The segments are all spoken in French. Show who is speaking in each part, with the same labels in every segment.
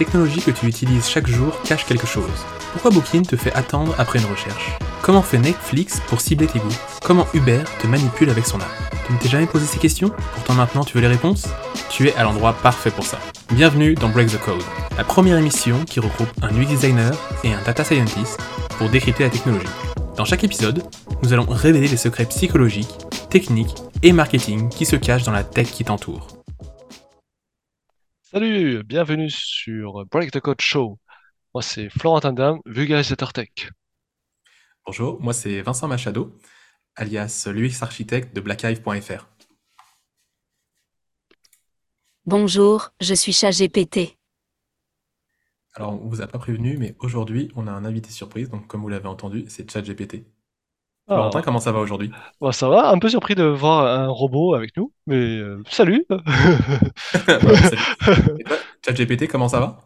Speaker 1: technologie que tu utilises chaque jour cache quelque chose. Pourquoi Booking te fait attendre après une recherche? Comment fait Netflix pour cibler tes goûts? Comment Uber te manipule avec son app? Tu ne t'es jamais posé ces questions? Pourtant maintenant tu veux les réponses? Tu es à l'endroit parfait pour ça. Bienvenue dans Break the Code, la première émission qui regroupe un UX designer et un data scientist pour décrypter la technologie. Dans chaque épisode, nous allons révéler les secrets psychologiques, techniques et marketing qui se cachent dans la tech qui t'entoure.
Speaker 2: Salut, bienvenue sur Break the Code Show. Moi, c'est Florentin Dam, vulgarisateur tech.
Speaker 1: Bonjour, moi c'est Vincent Machado, alias l'UX architecte de blackhive.fr.
Speaker 3: Bonjour, je suis ChatGPT.
Speaker 1: Alors, on vous a pas prévenu, mais aujourd'hui, on a un invité surprise, donc comme vous l'avez entendu, c'est ChatGPT.
Speaker 2: Ah,
Speaker 1: Florentin, comment ça va aujourd'hui?
Speaker 2: bah, ça va, un peu surpris de voir un robot avec nous, mais euh, salut.
Speaker 1: Bah, ChatGPT, comment ça va?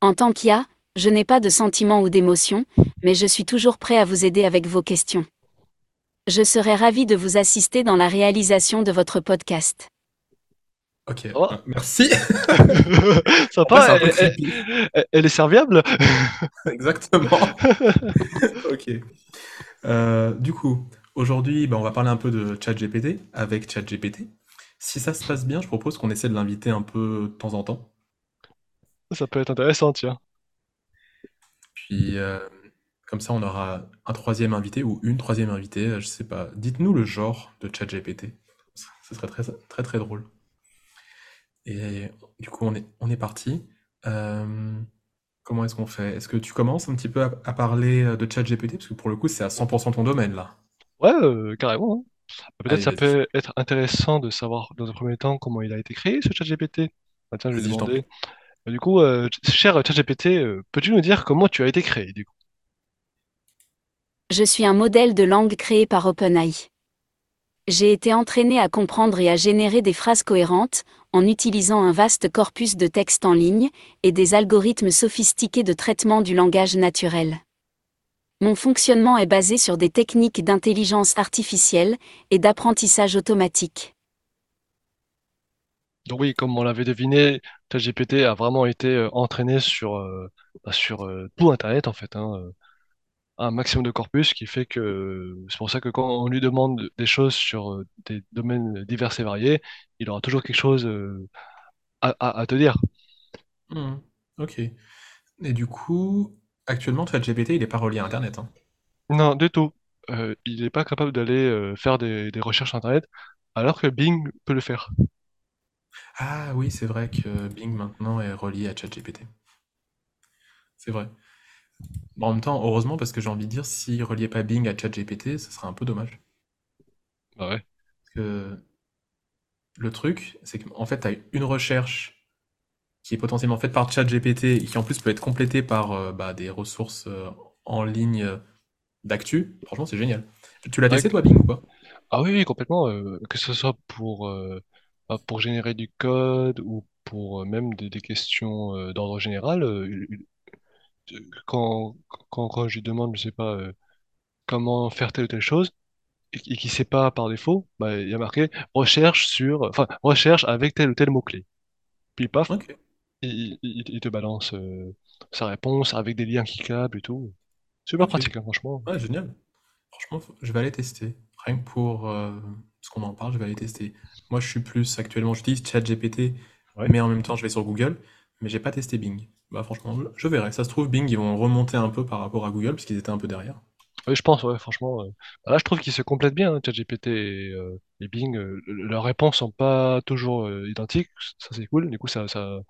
Speaker 3: En tant qu'IA, je n'ai pas de sentiments ou d'émotions, mais je suis toujours prêt à vous aider avec vos questions. Je serai ravi de vous assister dans la réalisation de votre podcast.
Speaker 1: Ok,
Speaker 2: Oh.
Speaker 1: euh, merci.
Speaker 2: Sympa, elle, est serviable.
Speaker 1: Exactement. Ok. Euh, du coup, aujourd'hui, bah, on va parler un peu de ChatGPT avec ChatGPT. Si ça se passe bien, je propose qu'on essaie de l'inviter un peu de temps en temps.
Speaker 2: Ça peut être intéressant, tiens.
Speaker 1: Puis, euh, comme ça, on aura un troisième invité ou une troisième invitée, je sais pas. Dites-nous le genre de ChatGPT. Ce serait très, très, très drôle. Et du coup, on est, on est parti. Euh, comment est-ce qu'on fait? Est-ce que tu commences un petit peu à, à parler euh, de ChatGPT? Parce que pour le coup, c'est à 100% ton domaine, là.
Speaker 2: Ouais, euh, carrément. hein. Peut-être
Speaker 1: Allez,
Speaker 2: ça
Speaker 1: vas-y.
Speaker 2: peut être intéressant de savoir dans un premier temps comment il a été créé, ce ChatGPT. Ah, tiens, je vais
Speaker 1: Vas-y, je t'en
Speaker 2: demander. Du coup, euh, cher ChatGPT, euh, peux-tu nous dire comment tu as été créé, du coup?
Speaker 3: Je suis un modèle de langue créé par OpenAI. J'ai été entraîné à comprendre et à générer des phrases cohérentes, en utilisant un vaste corpus de textes en ligne, et des algorithmes sophistiqués de traitement du langage naturel. Mon fonctionnement est basé sur des techniques d'intelligence artificielle et d'apprentissage automatique.
Speaker 2: Oui, comme on l'avait deviné, ChatGPT a vraiment été euh, entraîné sur, euh, bah, euh, tout Internet, en fait, hein, un maximum de corpus qui fait que c'est pour ça que quand on lui demande des choses sur euh, des domaines divers et variés, il aura toujours quelque chose euh, à, à- à te dire.
Speaker 1: Mhm. Ok. Et du coup, actuellement, ChatGPT, il n'est pas relié à Internet, hein.
Speaker 2: Non, du tout. Euh, il n'est pas capable d'aller euh, faire des, des recherches Internet, alors que Bing peut le faire.
Speaker 1: Ah oui, c'est vrai que Bing maintenant est relié à ChatGPT. C'est vrai. Bon, en même temps, heureusement, parce que j'ai envie de dire, s'il reliait pas Bing à ChatGPT, ce serait un peu dommage.
Speaker 2: Bah ouais.
Speaker 1: Parce que le truc, c'est qu'en fait, tu as une recherche qui est potentiellement faite par ChatGPT et qui en plus peut être complétée par euh, bah, des ressources euh, en ligne euh, d'actu. Franchement, c'est génial. Tu l'as
Speaker 2: Ouais.
Speaker 1: testé, toi, Bing, ou pas?
Speaker 2: Ah oui, oui, complètement. euh, que ce soit pour, euh, bah, pour générer du code ou pour euh, même des, des questions euh, d'ordre général, euh, quand, quand, quand je lui demande, je sais pas, euh, comment faire telle ou telle chose, et, et qu'il sait pas par défaut, bah, il y a marqué recherche sur, enfin, recherche avec tel ou tel mot-clé. Puis paf,
Speaker 1: Ok.
Speaker 2: il, il- il te balance euh, sa réponse avec des liens cliquables et tout. Super
Speaker 1: Ok.
Speaker 2: pratique, hein, franchement.
Speaker 1: Ouais, génial. Franchement, faut- je vais aller tester. Rien que pour euh, ce qu'on en parle, je vais aller tester. Moi, je suis plus actuellement, j'utilise ChatGPT,
Speaker 2: Ouais.
Speaker 1: mais en même temps, je vais sur Google, mais j'ai pas testé Bing. Bah, franchement, je verrai. Ça se trouve, Bing, ils vont remonter un peu par rapport à Google, parce qu'ils étaient un peu derrière.
Speaker 2: Oui, je pense, ouais, franchement. euh, bah là, je trouve qu'ils se complètent bien, hein, ChatGPT et, euh, et Bing. euh, le- leurs réponses sont pas toujours euh, identiques, ça c'est cool. Du coup, ça, ça,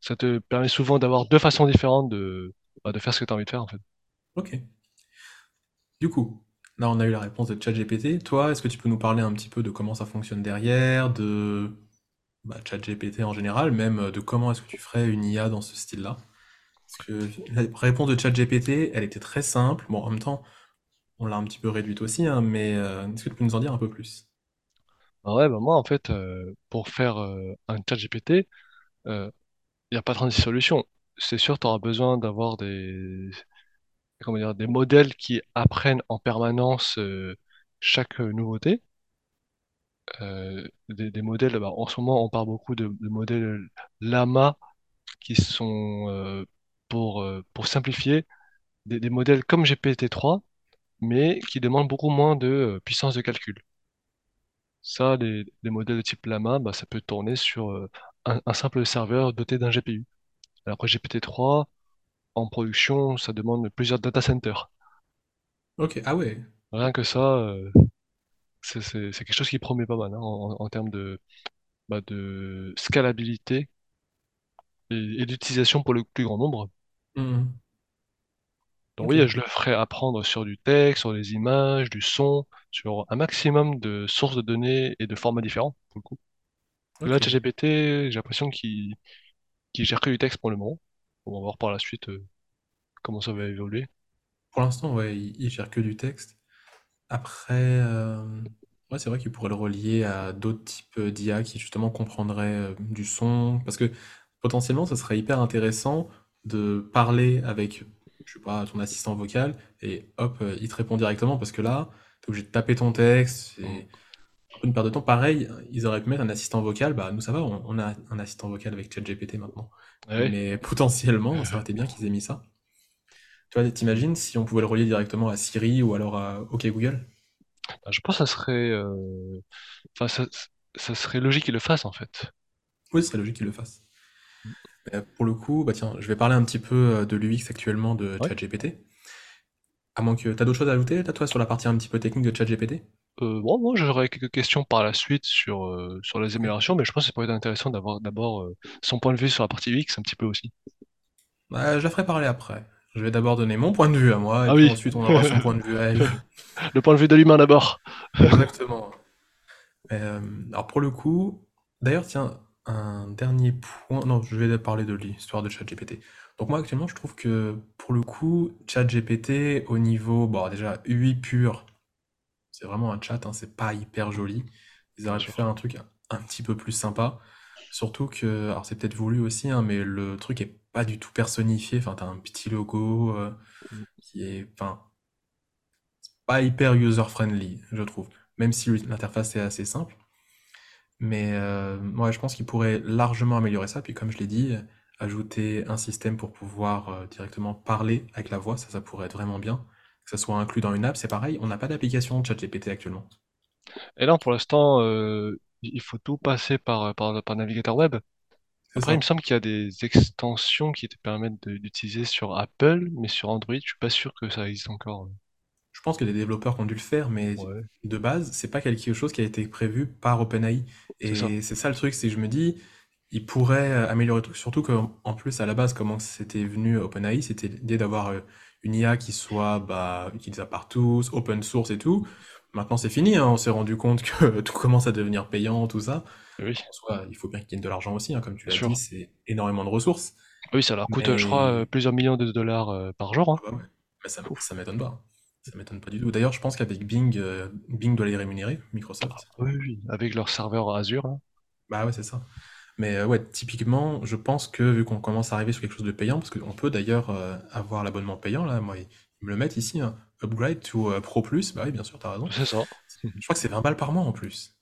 Speaker 2: ça te permet souvent d'avoir deux façons différentes de, bah, de faire ce que tu as envie de faire, en fait.
Speaker 1: Ok. Du coup, là, on a eu la réponse de ChatGPT. Toi, est-ce que tu peux nous parler un petit peu de comment ça fonctionne derrière, de bah, ChatGPT en général, même euh, de comment est-ce que tu ferais une IA dans ce style-là? Parce que la réponse de ChatGPT, elle était très simple. Bon, en même temps, on l'a un petit peu réduite aussi, hein, mais euh, est-ce que tu peux nous en dire un peu plus?
Speaker 2: Ah ouais, bah moi, en fait, euh, pour faire un ChatGPT, il n'y a pas 36 solutions. C'est sûr, tu auras besoin d'avoir des, comment dire, des modèles qui apprennent en permanence chaque nouveauté. Euh, des, des modèles, bah, en ce moment, on parle beaucoup de, de modèles Lama qui sont, euh, pour, euh, pour simplifier, des, des modèles comme GPT-3, mais qui demandent beaucoup moins de puissance de calcul. Ça, les, les modèles de type Llama, bah, ça peut tourner sur un, un simple serveur doté d'un GPU. Alors que GPT-3, en production, ça demande plusieurs data centers.
Speaker 1: Ok, ah ouais.
Speaker 2: Rien que ça, euh, c'est quelque chose qui promet pas mal hein, en, en termes de, bah, de scalabilité et, et d'utilisation pour le plus grand nombre.
Speaker 1: Mhm.
Speaker 2: Donc
Speaker 1: Ok,
Speaker 2: oui, je le ferai apprendre sur du texte, sur des images, du son, sur un maximum de sources de données et de formats différents, pour le coup. Là,
Speaker 1: ok.
Speaker 2: ChatGPT, j'ai l'impression qu'il qu'il gère que du texte pour le moment. On va voir par la suite euh, comment ça va évoluer.
Speaker 1: Pour l'instant, ouais, il, il gère que du texte. Après, euh, ouais, c'est vrai qu'il pourrait le relier à d'autres types d'IA qui justement comprendraient euh, du son. Parce que potentiellement, ça serait hyper intéressant de parler avec, je sais pas, ton assistant vocal et hop, euh, il te répond directement. Parce que là, t'es obligé de taper ton texte. C'est un peu une perte de temps. Pareil, ils auraient pu mettre un assistant vocal. Bah, nous, ça va, on, on a un assistant vocal avec ChatGPT maintenant.
Speaker 2: Ouais.
Speaker 1: Mais potentiellement, ça aurait été bien qu'ils aient mis ça. Tu vois, t'imagines si on pouvait le relier directement à Siri ou alors à OK Google?
Speaker 2: Bah, je pense que ça serait, euh, enfin, ça, ça serait logique qu'il le fasse en fait.
Speaker 1: Oui, ce serait logique qu'ils le fassent. Mais pour le coup, bah tiens, je vais parler un petit peu euh, de l'UX actuellement de
Speaker 2: Ouais.
Speaker 1: ChatGPT. À moins que t'as d'autres choses à ajouter, là, toi, sur la partie un petit peu technique de ChatGPT?
Speaker 2: Euh, bon, moi, j'aurais quelques questions par la suite sur, euh, sur les améliorations, mais je pense que ça pourrait être intéressant d'avoir d'abord euh, son point de vue sur la partie UX un petit peu aussi.
Speaker 1: Bah, je la ferai parler après. Je vais d'abord donner mon point de vue à moi, et
Speaker 2: Ah
Speaker 1: puis
Speaker 2: oui,
Speaker 1: ensuite on aura son point de vue à elle.
Speaker 2: le point de vue de l'humain d'abord.
Speaker 1: Exactement. Euh, alors pour le coup, d'ailleurs, tiens, un dernier point. Non, je vais parler de l'histoire de ChatGPT. Donc moi actuellement, je trouve que pour le coup, ChatGPT au niveau, bon déjà UI pur, c'est vraiment un chat, hein, c'est pas hyper joli. Ils auraient pu faire un truc un petit peu plus sympa. Surtout que, alors c'est peut-être voulu aussi, hein, mais le truc est pas du tout personnifié. Enfin, t'as un petit logo euh,
Speaker 2: Mm.
Speaker 1: qui est, enfin, pas hyper user-friendly, je trouve. Même si l'interface est assez simple. Mais euh, ouais, je pense qu'il pourrait largement améliorer ça. Puis comme je l'ai dit, ajouter un système pour pouvoir euh, directement parler avec la voix, ça, ça pourrait être vraiment bien. Que ça soit inclus dans une app, c'est pareil. On n'a pas d'application de ChatGPT actuellement.
Speaker 2: Et là, pour l'instant, euh, il faut tout passer par, par, par navigateur web. Après, il me semble qu'il y a des extensions qui te permettent de- d'utiliser sur Apple, mais sur Android, je suis pas sûr que ça existe encore.
Speaker 1: Je pense que des développeurs ont dû le faire, mais
Speaker 2: Ouais,
Speaker 1: de base, c'est pas quelque chose qui a été prévu par OpenAI.
Speaker 2: c'est ça.
Speaker 1: Et c'est ça le truc, c'est que je me dis, ils pourraient euh, améliorer le truc. Surtout qu'en en plus, à la base, comment c'était venu OpenAI, c'était l'idée d'avoir euh, une IA qui soit bah, utilisable par tous, open source et tout. Maintenant, c'est fini, hein, on s'est rendu compte que tout commence à devenir payant, tout ça.
Speaker 2: Oui,
Speaker 1: En soi, il faut bien qu'ils gagnent de l'argent aussi, hein, comme tu l'as dit, c'est énormément de ressources.
Speaker 2: Oui, ça leur coûte, je crois, euh, plusieurs millions de dollars euh, par jour, hein.
Speaker 1: ah bah ouais, mais ça, ça m'étonne pas. Ça m'étonne pas du tout. D'ailleurs, je pense qu'avec Bing, euh, Bing doit les rémunérer, Microsoft.
Speaker 2: Oui, oui, avec leur serveur Azure, là.
Speaker 1: Bah ouais, c'est ça. Mais euh, ouais, typiquement, je pense que vu qu'on commence à arriver sur quelque chose de payant, parce qu'on peut d'ailleurs euh, avoir l'abonnement payant, là, moi, ils ils me le mettent ici, hein, Upgrade to euh, Pro Plus, bah oui, bien sûr, t'as raison.
Speaker 2: C'est ça.
Speaker 1: Je crois que c'est 20 balles par mois en plus.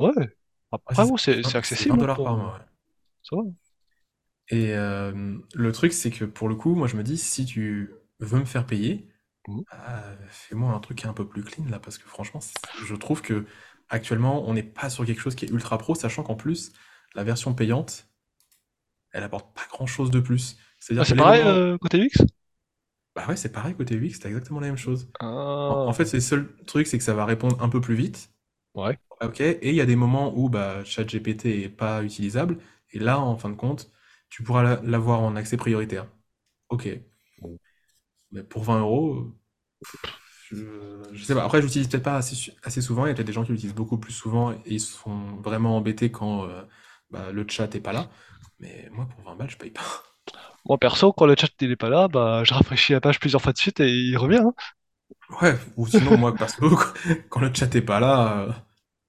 Speaker 2: Ouais.
Speaker 1: Ouais,
Speaker 2: Après,
Speaker 1: c'est
Speaker 2: c'est
Speaker 1: 20 c'est 20
Speaker 2: accessible hein,
Speaker 1: dollars par mois, ouais.
Speaker 2: Ça va.
Speaker 1: Et euh, le truc, c'est que pour le coup, moi, je me dis, si tu veux me faire payer,
Speaker 2: Mhm.
Speaker 1: ah, fais-moi un truc un peu plus clean, là, parce que franchement, je trouve que actuellement, on n'est pas sur quelque chose qui est ultra pro, sachant qu'en plus, la version payante, elle apporte pas grand-chose de plus.
Speaker 2: Ah,
Speaker 1: C'est-à-dire que
Speaker 2: c'est pareil euh, côté UX?
Speaker 1: Bah ouais, c'est pareil côté UX, c'est exactement la même chose. En, en
Speaker 2: Ah,
Speaker 1: fait, c'est le seul truc, c'est que ça va répondre un peu plus vite.
Speaker 2: ouais.
Speaker 1: Ok, et il y a des moments où bah, ChatGPT est pas utilisable, et là, en fin de compte, tu pourras la- l'avoir en accès prioritaire. Ok,
Speaker 2: Bon.
Speaker 1: mais pour 20 euros, je, je sais pas. Après, j'utilise peut-être pas assez, su- assez souvent, il y a peut-être des gens qui l'utilisent beaucoup plus souvent, et ils sont vraiment embêtés quand euh, bah, le chat est pas là. Mais moi, pour 20 balles, je paye pas.
Speaker 2: Moi, perso, quand le chat il est pas là, bah, je rafraîchis la page plusieurs fois de suite et il revient, hein.
Speaker 1: Ouais, ou sinon, moi, perso, quand le chat est pas là, euh,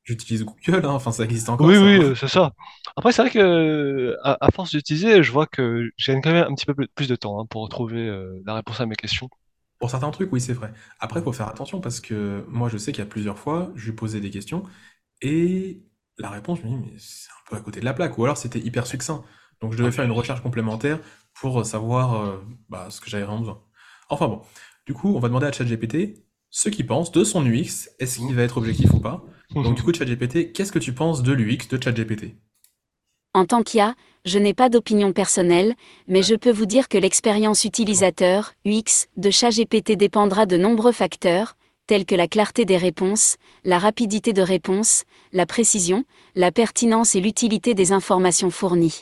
Speaker 1: j'utilise Google, hein. Enfin, ça existe encore,
Speaker 2: Oui,
Speaker 1: ça.
Speaker 2: oui, euh, c'est ça. Après, c'est vrai que, à, à force d'utiliser, je vois que j'ai quand même un petit peu plus plus de temps, hein, pour retrouver euh, la réponse à mes questions.
Speaker 1: Pour certains trucs, oui, c'est vrai. Après, il faut faire attention parce que moi, je sais qu'il y a plusieurs fois, je lui posais des questions et la réponse, je me dis, mais c'est un peu à côté de la plaque. Ou alors, c'était hyper succinct. Donc je devais faire une recherche complémentaire pour savoir euh, bah, ce que j'avais vraiment besoin. Enfin bon, du coup, on va demander à ChatGPT ce qu'il pense de son UX, est-ce qu'il va être objectif ou pas. Donc du coup, ChatGPT, qu'est-ce que tu penses de l'UX de ChatGPT?
Speaker 3: En tant qu'IA, je n'ai pas d'opinion personnelle, mais je peux vous dire que l'expérience utilisateur, UX, de ChatGPT dépendra de nombreux facteurs, tels que la clarté des réponses, la rapidité de réponse, la précision, la pertinence et l'utilité des informations fournies.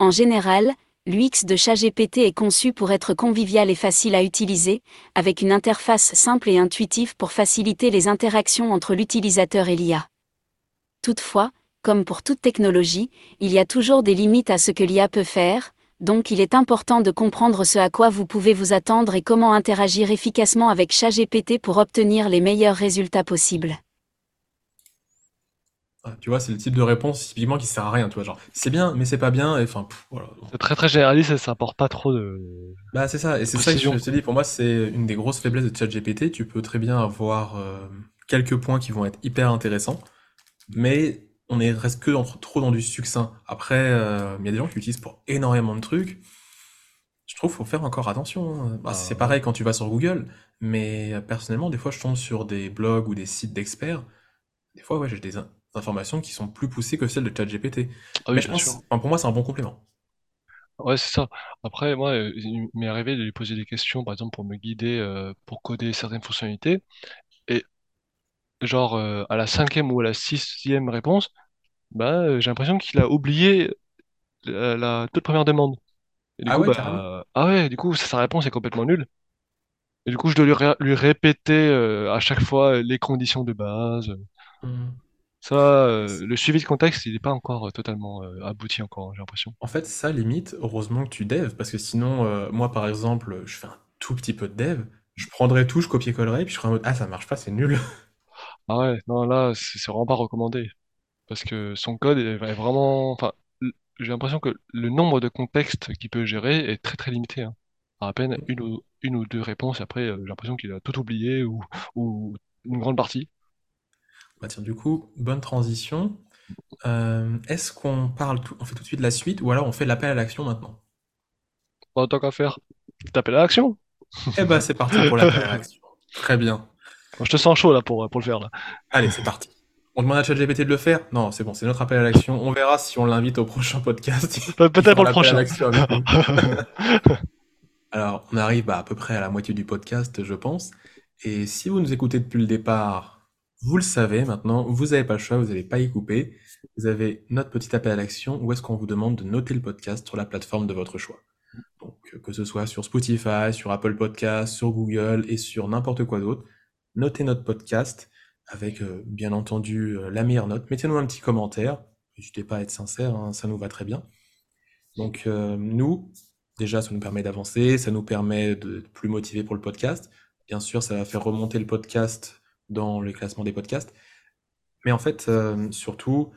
Speaker 3: En général, l'UX de ChatGPT est conçu pour être convivial et facile à utiliser, avec une interface simple et intuitive pour faciliter les interactions entre l'utilisateur et l'IA. Toutefois, comme pour toute technologie, il y a toujours des limites à ce que l'IA peut faire, donc il est important de comprendre ce à quoi vous pouvez vous attendre et comment interagir efficacement avec ChatGPT pour obtenir les meilleurs résultats possibles.
Speaker 1: Ah, Tu vois, c'est le type de réponse typiquement qui sert à rien, tu vois, genre c'est bien, mais c'est pas bien, et enfin, pff, voilà.
Speaker 2: C'est très très généraliste et ça apporte pas trop de.
Speaker 1: Bah c'est ça, et c'est ça que je te dis, pour moi c'est une des grosses faiblesses de ChatGPT, tu peux très bien avoir euh, quelques points qui vont être hyper intéressants, mais on est reste que dans- trop dans du succinct. Après, euh, il y a des gens qui l'utilisent pour énormément de trucs, je trouve qu'il faut faire encore attention. hein. Bah,
Speaker 2: Ah,
Speaker 1: c'est pareil quand tu vas sur Google, mais euh, personnellement, des fois je tombe sur des blogs ou des sites d'experts, des fois ouais, j'ai des informations qui sont plus poussées que celles de ChatGPT.
Speaker 2: Ah
Speaker 1: Mais
Speaker 2: oui,
Speaker 1: je
Speaker 2: bien
Speaker 1: pense,
Speaker 2: sûr.
Speaker 1: enfin, pour moi c'est un bon complément.
Speaker 2: Ouais, c'est ça. Après, moi, euh, il m'est arrivé de lui poser des questions, par exemple, pour me guider, euh, pour coder certaines fonctionnalités. Et genre, euh, à la cinquième ou à la sixième réponse, bah, euh, j'ai l'impression qu'il a oublié la, la toute première demande. Et du
Speaker 1: Ah
Speaker 2: coup,
Speaker 1: ouais, carrément.
Speaker 2: bah, ah ouais, du coup, sa réponse est complètement nulle. Et du coup, je dois lui, ré- lui répéter euh, à chaque fois euh, les conditions de base.
Speaker 1: Hmm.
Speaker 2: Ça, euh, le suivi de contexte, il n'est pas encore euh, totalement euh, abouti encore, j'ai l'impression.
Speaker 1: En fait, ça, limite, heureusement que tu dev, parce que sinon, moi, par exemple, je fais un tout petit peu de dev, je prendrais tout, je copier-collerais, puis je serais en mode, ah, ça marche pas, c'est nul.
Speaker 2: Ah ouais, non, là, c'est c'est vraiment pas recommandé. Parce que son code est, est vraiment... Enfin, l- j'ai l'impression que le nombre de contextes qu'il peut gérer est très très limité. hein. À peine une ou, une ou deux réponses, et après, euh, j'ai l'impression qu'il a tout oublié ou, ou une grande partie.
Speaker 1: Bah tiens, du coup, bonne transition. Euh, est-ce qu'on parle tout, on fait tout de suite la suite, ou alors on fait l'appel à l'action maintenant?
Speaker 2: Pas tant qu'à faire. T'appelles à l'action?
Speaker 1: Eh bah, c'est parti pour l'appel à l'action. Très bien.
Speaker 2: Bon, je te sens chaud là pour, pour le faire là.
Speaker 1: Allez, c'est parti. On demande à ChatGPT de le faire? Non, c'est bon, c'est notre appel à l'action. On verra si on l'invite au prochain podcast.
Speaker 2: Pe- Peut-être pour le
Speaker 1: l'appel à
Speaker 2: prochain.
Speaker 1: l'action avec nous. Alors, on arrive bah, à peu près à la moitié du podcast, je pense. Et si vous nous écoutez depuis le départ, vous le savez maintenant, vous n'avez pas le choix, vous n'allez pas y couper. Vous avez notre petit appel à l'action où est-ce qu'on vous demande de noter le podcast sur la plateforme de votre choix. Donc, euh, que ce soit sur Spotify, sur Apple Podcast, sur Google et sur n'importe quoi d'autre, notez notre podcast avec, euh, bien entendu, euh, la meilleure note. Mettez-nous un petit commentaire. N'hésitez pas à être sincère, hein, ça nous va très bien. Donc, euh, nous, déjà, ça nous permet d'avancer, ça nous permet de plus motiver pour le podcast. Bien sûr, ça va faire remonter le podcast dans les classements des podcasts. Mais en fait, euh, surtout,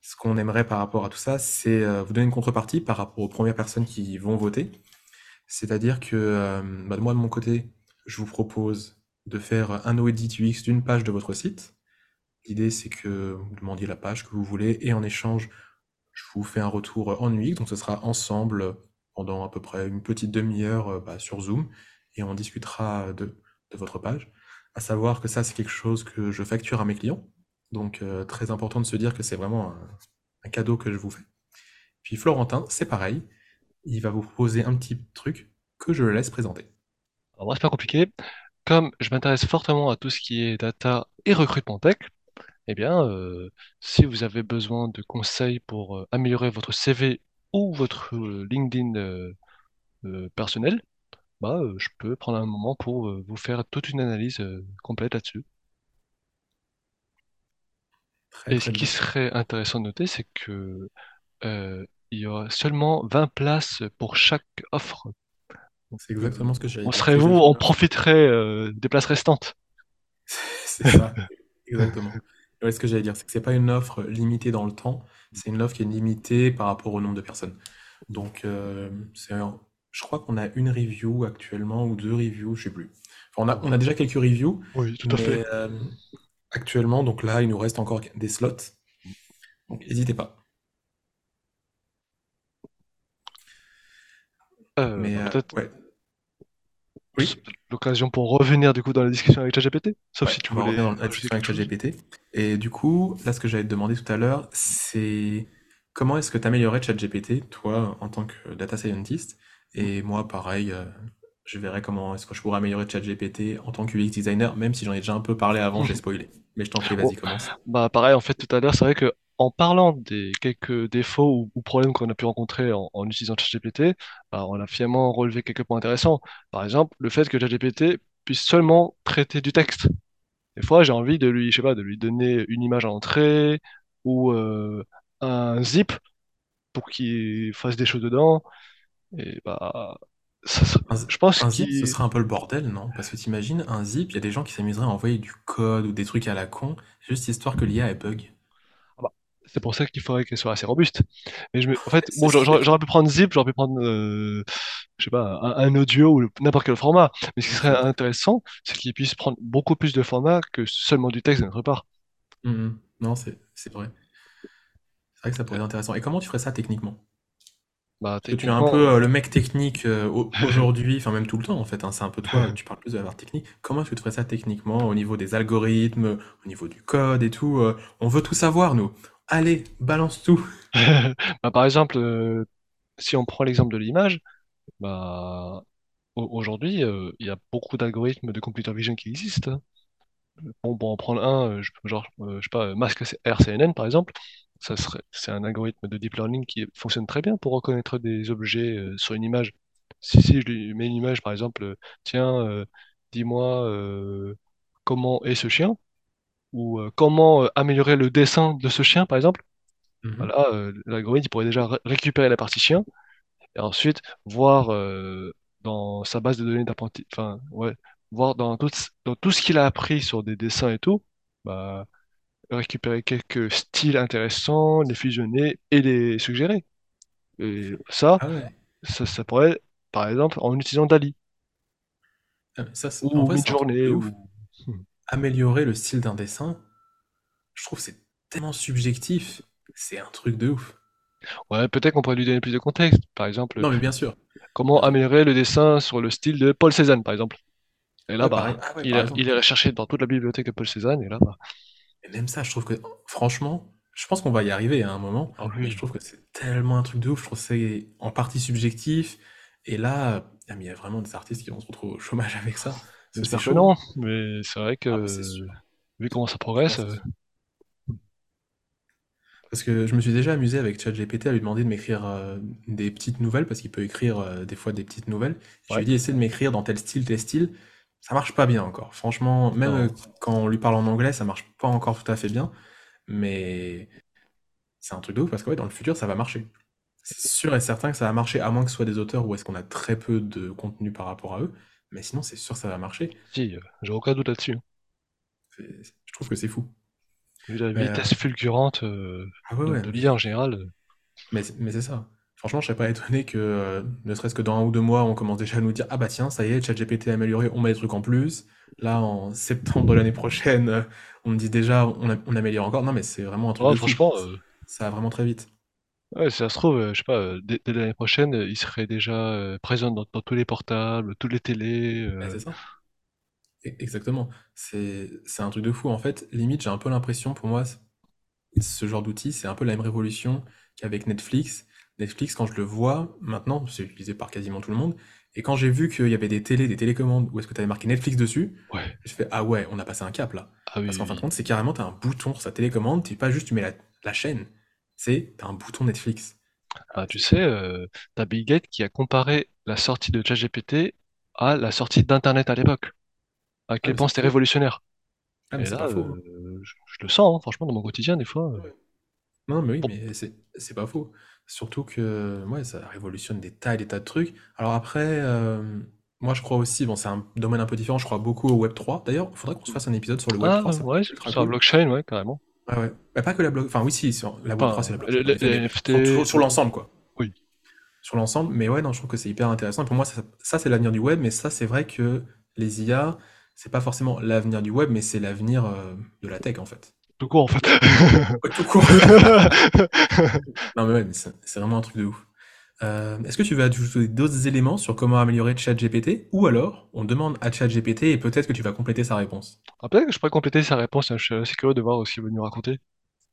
Speaker 1: ce qu'on aimerait par rapport à tout ça, c'est euh, vous donner une contrepartie par rapport aux premières personnes qui vont voter. C'est-à-dire que euh, bah, moi, de mon côté, je vous propose de faire un audit UX d'une page de votre site. L'idée, c'est que vous demandiez la page que vous voulez et en échange, je vous fais un retour en UX. Donc, ce sera ensemble pendant à peu près une petite demi-heure bah, sur Zoom et on discutera de votre page. À savoir que ça, c'est quelque chose que je facture à mes clients. Donc, euh, très important de se dire que c'est vraiment un, cadeau que je vous fais. Puis Florentin, c'est pareil. Il va vous proposer un petit truc que je le laisse présenter.
Speaker 2: Alors, moi, c'est pas compliqué. Comme je m'intéresse fortement à tout ce qui est data et recrutement tech, eh bien, euh, si vous avez besoin de conseils pour euh, améliorer votre CV ou votre LinkedIn personnel, bah, euh, je peux prendre un moment pour euh, vous faire toute une analyse euh, complète là-dessus.
Speaker 1: Très
Speaker 2: Et
Speaker 1: très
Speaker 2: ce qui
Speaker 1: bien.
Speaker 2: serait intéressant de noter, c'est que euh, il y aura seulement 20 places pour chaque offre. Donc,
Speaker 1: C'est
Speaker 2: euh,
Speaker 1: exactement ce que j'allais
Speaker 2: on serait vous, on profiterait euh, des places restantes.
Speaker 1: c'est ça, exactement. Ouais, ce que j'allais dire, c'est que c'est pas une offre limitée dans le temps, c'est une offre qui est limitée par rapport au nombre de personnes. Donc, euh, c'est un- je crois qu'on a une review actuellement ou deux reviews, je sais plus. Enfin, on a, on a déjà quelques reviews,
Speaker 2: Oui, tout à fait.
Speaker 1: euh, actuellement, donc là, il nous reste encore des slots. Donc, n'hésitez pas.
Speaker 2: Euh,
Speaker 1: Mais euh,
Speaker 2: peut-être
Speaker 1: ouais,
Speaker 2: c'est
Speaker 1: oui,
Speaker 2: l'occasion pour revenir du coup dans la discussion avec ChatGPT. Sauf
Speaker 1: ouais,
Speaker 2: si tu
Speaker 1: on va revenir
Speaker 2: voulais
Speaker 1: dans la discussion avec. ChatGPT. Et du coup, là, ce que j'allais te demander tout à l'heure, c'est comment est-ce que tu améliorais ChatGPT, toi, en tant que data scientist, et moi, pareil, euh, je verrai comment est-ce que je pourrais améliorer ChatGPT en tant que UX designer, même si j'en ai déjà un peu parlé avant, j'ai spoilé. Mais je t'en prie, vas-y, commence.
Speaker 2: bah pareil, en fait, tout à l'heure, c'est vrai que en parlant des quelques défauts ou, ou problèmes qu'on a pu rencontrer en, en utilisant ChatGPT, bah, on a finalement relevé quelques points intéressants. Par exemple, le fait que ChatGPT puisse seulement traiter du texte. Des fois, j'ai envie de lui, je sais pas, de lui donner une image à entrée ou euh, un zip pour qu'il fasse des choses dedans. Et bah, ça, ça-
Speaker 1: Un,
Speaker 2: je pense
Speaker 1: un zip, ce serait un peu le bordel, non? Parce que t'imagines, un zip, il y a des gens qui s'amuseraient à envoyer du code ou des trucs à la con, juste histoire que l'IA elle bug.
Speaker 2: ah bah, c'est pour ça qu'il faudrait qu'elle soit assez robuste. Mais je me, en fait, bon, j'aurais pu prendre zip, j'aurais pu prendre, euh, je sais pas, un, un audio ou n'importe quel format. Mais ce qui serait intéressant, c'est qu'il puisse prendre beaucoup plus de formats que seulement du texte de notre part.
Speaker 1: Mhm. Non, c'est c'est vrai. C'est vrai que ça pourrait être intéressant. Et comment tu ferais ça techniquement?
Speaker 2: Bah,
Speaker 1: que tu es un peu euh, le mec technique euh, au- aujourd'hui, enfin même tout le temps en fait, hein, c'est un peu toi, tu parles plus de la technique. Comment est-ce que tu ferais ça techniquement au niveau des algorithmes, au niveau du code et tout? euh, on veut tout savoir, nous. Allez, balance tout.
Speaker 2: bah, par exemple, euh, si on prend l'exemple de l'image, bah, au- aujourd'hui, euh, il y a beaucoup d'algorithmes de computer vision qui existent. hein. Bon, pour en prendre un, euh, je- genre, euh, je sais pas, euh, Mask RCNN par exemple, ça serait, c'est un algorithme de deep learning qui fonctionne très bien pour reconnaître des objets euh, sur une image. Si, si je lui mets une image, par exemple, euh, tiens, euh, dis-moi comment est ce chien, ou comment améliorer le dessin de ce chien, par exemple,
Speaker 1: Mhm.
Speaker 2: voilà, euh, l'algorithme il pourrait déjà ré- récupérer la partie chien et ensuite voir dans sa base de données d'apprenti, enfin, ouais, voir dans tout, dans tout ce qu'il a appris sur des dessins et tout, bah, récupérer quelques styles intéressants, les fusionner et les suggérer. Et ça,
Speaker 1: Ah ouais.
Speaker 2: ça, ça pourrait, par exemple, en utilisant Dali
Speaker 1: Ah, Ça, c'est- en
Speaker 2: ou
Speaker 1: vrai, c'est un truc de
Speaker 2: Midjourney
Speaker 1: ouf.
Speaker 2: ou... Hmm.
Speaker 1: Améliorer le style d'un dessin, je trouve que c'est tellement subjectif. C'est un truc de ouf.
Speaker 2: Ouais, peut-être qu'on pourrait lui donner plus de contexte. Par exemple,
Speaker 1: Non, mais bien sûr.
Speaker 2: comment améliorer le dessin sur le style de Paul Cézanne, par exemple. Et là,
Speaker 1: Ouais, pareil.
Speaker 2: bah,
Speaker 1: Ah ouais,
Speaker 2: il il est recherché dans toute la bibliothèque de Paul Cézanne, et là, bah,
Speaker 1: Et même ça, je trouve que, franchement, je pense qu'on va y arriver à un moment,
Speaker 2: ah
Speaker 1: mais je
Speaker 2: oui,
Speaker 1: trouve que c'est tellement un truc de ouf. Je trouve que c'est en partie subjectif. Et là, ah, mais il y a vraiment des artistes qui vont se retrouver au chômage avec ça. Parce que c'est chaud.
Speaker 2: non, mais c'est vrai
Speaker 1: Ah bah
Speaker 2: que
Speaker 1: c'est sûr.
Speaker 2: vu comment ça progresse,
Speaker 1: c'est
Speaker 2: euh,
Speaker 1: sûr. Parce que je me suis déjà amusé avec ChatGPT à lui demander de m'écrire euh, des petites nouvelles, parce qu'il peut écrire euh, des fois des petites nouvelles. Je lui
Speaker 2: ouais,
Speaker 1: ai dit, essaie de m'écrire dans tel style, tel style. Ça marche pas bien encore. Franchement, même euh, quand on lui parle en anglais, ça marche pas encore tout à fait bien. Mais c'est un truc de ouf, parce que ouais, dans le futur, ça va marcher. C'est sûr et certain que ça va marcher, à moins que ce soit des auteurs où est-ce qu'on a très peu de contenu par rapport à eux. Mais sinon, c'est sûr que ça va marcher.
Speaker 2: Si, euh, j'ai aucun doute là-dessus.
Speaker 1: C'est- Je trouve que c'est fou.
Speaker 2: Vu la
Speaker 1: Mais, euh,
Speaker 2: vitesse fulgurante euh,
Speaker 1: ah ouais,
Speaker 2: de,
Speaker 1: ouais,
Speaker 2: de
Speaker 1: mais
Speaker 2: l'IA en général,
Speaker 1: Mais, c'est- mais c'est ça. Franchement, je serais pas étonné que, euh, ne serait-ce que dans un ou deux mois, on commence déjà à nous dire, ah bah tiens, ça y est, ChatGPT a amélioré, on met des trucs en plus. Là, en septembre de l'année prochaine, euh, on me dit déjà, on, a- on améliore encore. Non, mais c'est vraiment un truc
Speaker 2: oh,
Speaker 1: de fou.
Speaker 2: franchement, euh,
Speaker 1: Ça va vraiment très vite.
Speaker 2: ouais, si ça se trouve, euh, je sais pas, euh, dès, dès l'année prochaine, euh, il serait déjà euh, présent dans, dans tous les portables, toutes les télés. Euh,
Speaker 1: c'est ça. E- Exactement. C'est, c'est un truc de fou. En fait, limite, j'ai un peu l'impression, pour moi, ce genre d'outil, c'est un peu la même révolution qu'avec Netflix. Netflix, quand je le vois, maintenant, c'est utilisé par quasiment tout le monde. Et quand j'ai vu qu'il y avait des télés, des télécommandes, où est-ce que tu avais marqué Netflix dessus,
Speaker 2: ouais,
Speaker 1: je fais, ah ouais, on a passé un cap là.
Speaker 2: ah oui,
Speaker 1: Parce
Speaker 2: oui,
Speaker 1: qu'en fin de compte, c'est carrément, tu as un bouton sur sa télécommande, tu pas juste, tu mets la, la chaîne. C'est, tu as un bouton Netflix. Ah,
Speaker 2: Ah, tu sais, euh, t'as Bill Gates qui a comparé la sortie de ChatGPT à la sortie d'Internet à l'époque. À
Speaker 1: Ah,
Speaker 2: quel
Speaker 1: mais
Speaker 2: point
Speaker 1: c'est
Speaker 2: c'était révolutionnaire.
Speaker 1: Ah, mais
Speaker 2: Et
Speaker 1: c'est
Speaker 2: là,
Speaker 1: pas faux. hein.
Speaker 2: euh, je, je le sens, hein, franchement, dans mon quotidien, des fois. euh,
Speaker 1: Ouais. Non, mais oui, mais c'est pas faux. Surtout que ouais, ça révolutionne des tas et des tas de trucs. Alors après, euh, moi je crois aussi, bon, c'est un domaine un peu différent, je crois beaucoup au Web 3. D'ailleurs, il faudrait qu'on se fasse un épisode sur le Web
Speaker 2: ah,
Speaker 1: 3, ça peut
Speaker 2: ouais,
Speaker 1: être ultra
Speaker 2: sur la
Speaker 1: cool.
Speaker 2: blockchain, ouais, carrément.
Speaker 1: Ouais, ouais. Bah, pas que la block... Enfin, oui, si, sur la Web 3, c'est la blockchain en
Speaker 2: les-
Speaker 1: effet,
Speaker 2: les
Speaker 1: mais sur,
Speaker 2: NFT,
Speaker 1: l'ensemble, quoi.
Speaker 2: Oui.
Speaker 1: Sur l'ensemble, mais ouais, non, je trouve que c'est hyper intéressant. Et pour moi, ça, ça, c'est l'avenir du web, mais ça, c'est vrai que les IA, c'est pas forcément l'avenir du web, mais c'est l'avenir euh, de la tech, en fait.
Speaker 2: Tout court, en fait.
Speaker 1: Ouais, tout court. Non, mais ouais, mais c'est vraiment un truc de ouf. Euh, est-ce que tu veux ajouter d'autres éléments sur comment améliorer ChatGPT? Ou alors on demande à ChatGPT et peut-être que tu vas compléter sa réponse?
Speaker 2: Ah, peut-être que je pourrais compléter sa réponse, hein, je suis assez curieux de voir ce qu'il veut nous raconter.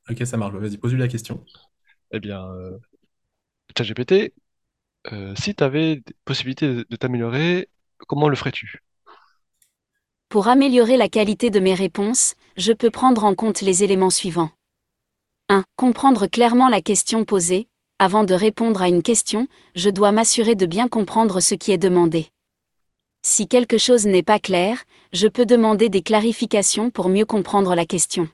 Speaker 1: Ok, ça marche. Bah, Vas-y, pose-lui la question.
Speaker 2: Eh bien, euh, ChatGPT, euh, si tu avais des possibilités de, de t'améliorer, comment le ferais-tu?
Speaker 3: Pour améliorer la qualité de mes réponses, je peux prendre en compte les éléments suivants. 1. Comprendre clairement la question posée. Avant de répondre à une question, je dois m'assurer de bien comprendre ce qui est demandé. Si quelque chose n'est pas clair, je peux demander des clarifications pour mieux comprendre la question.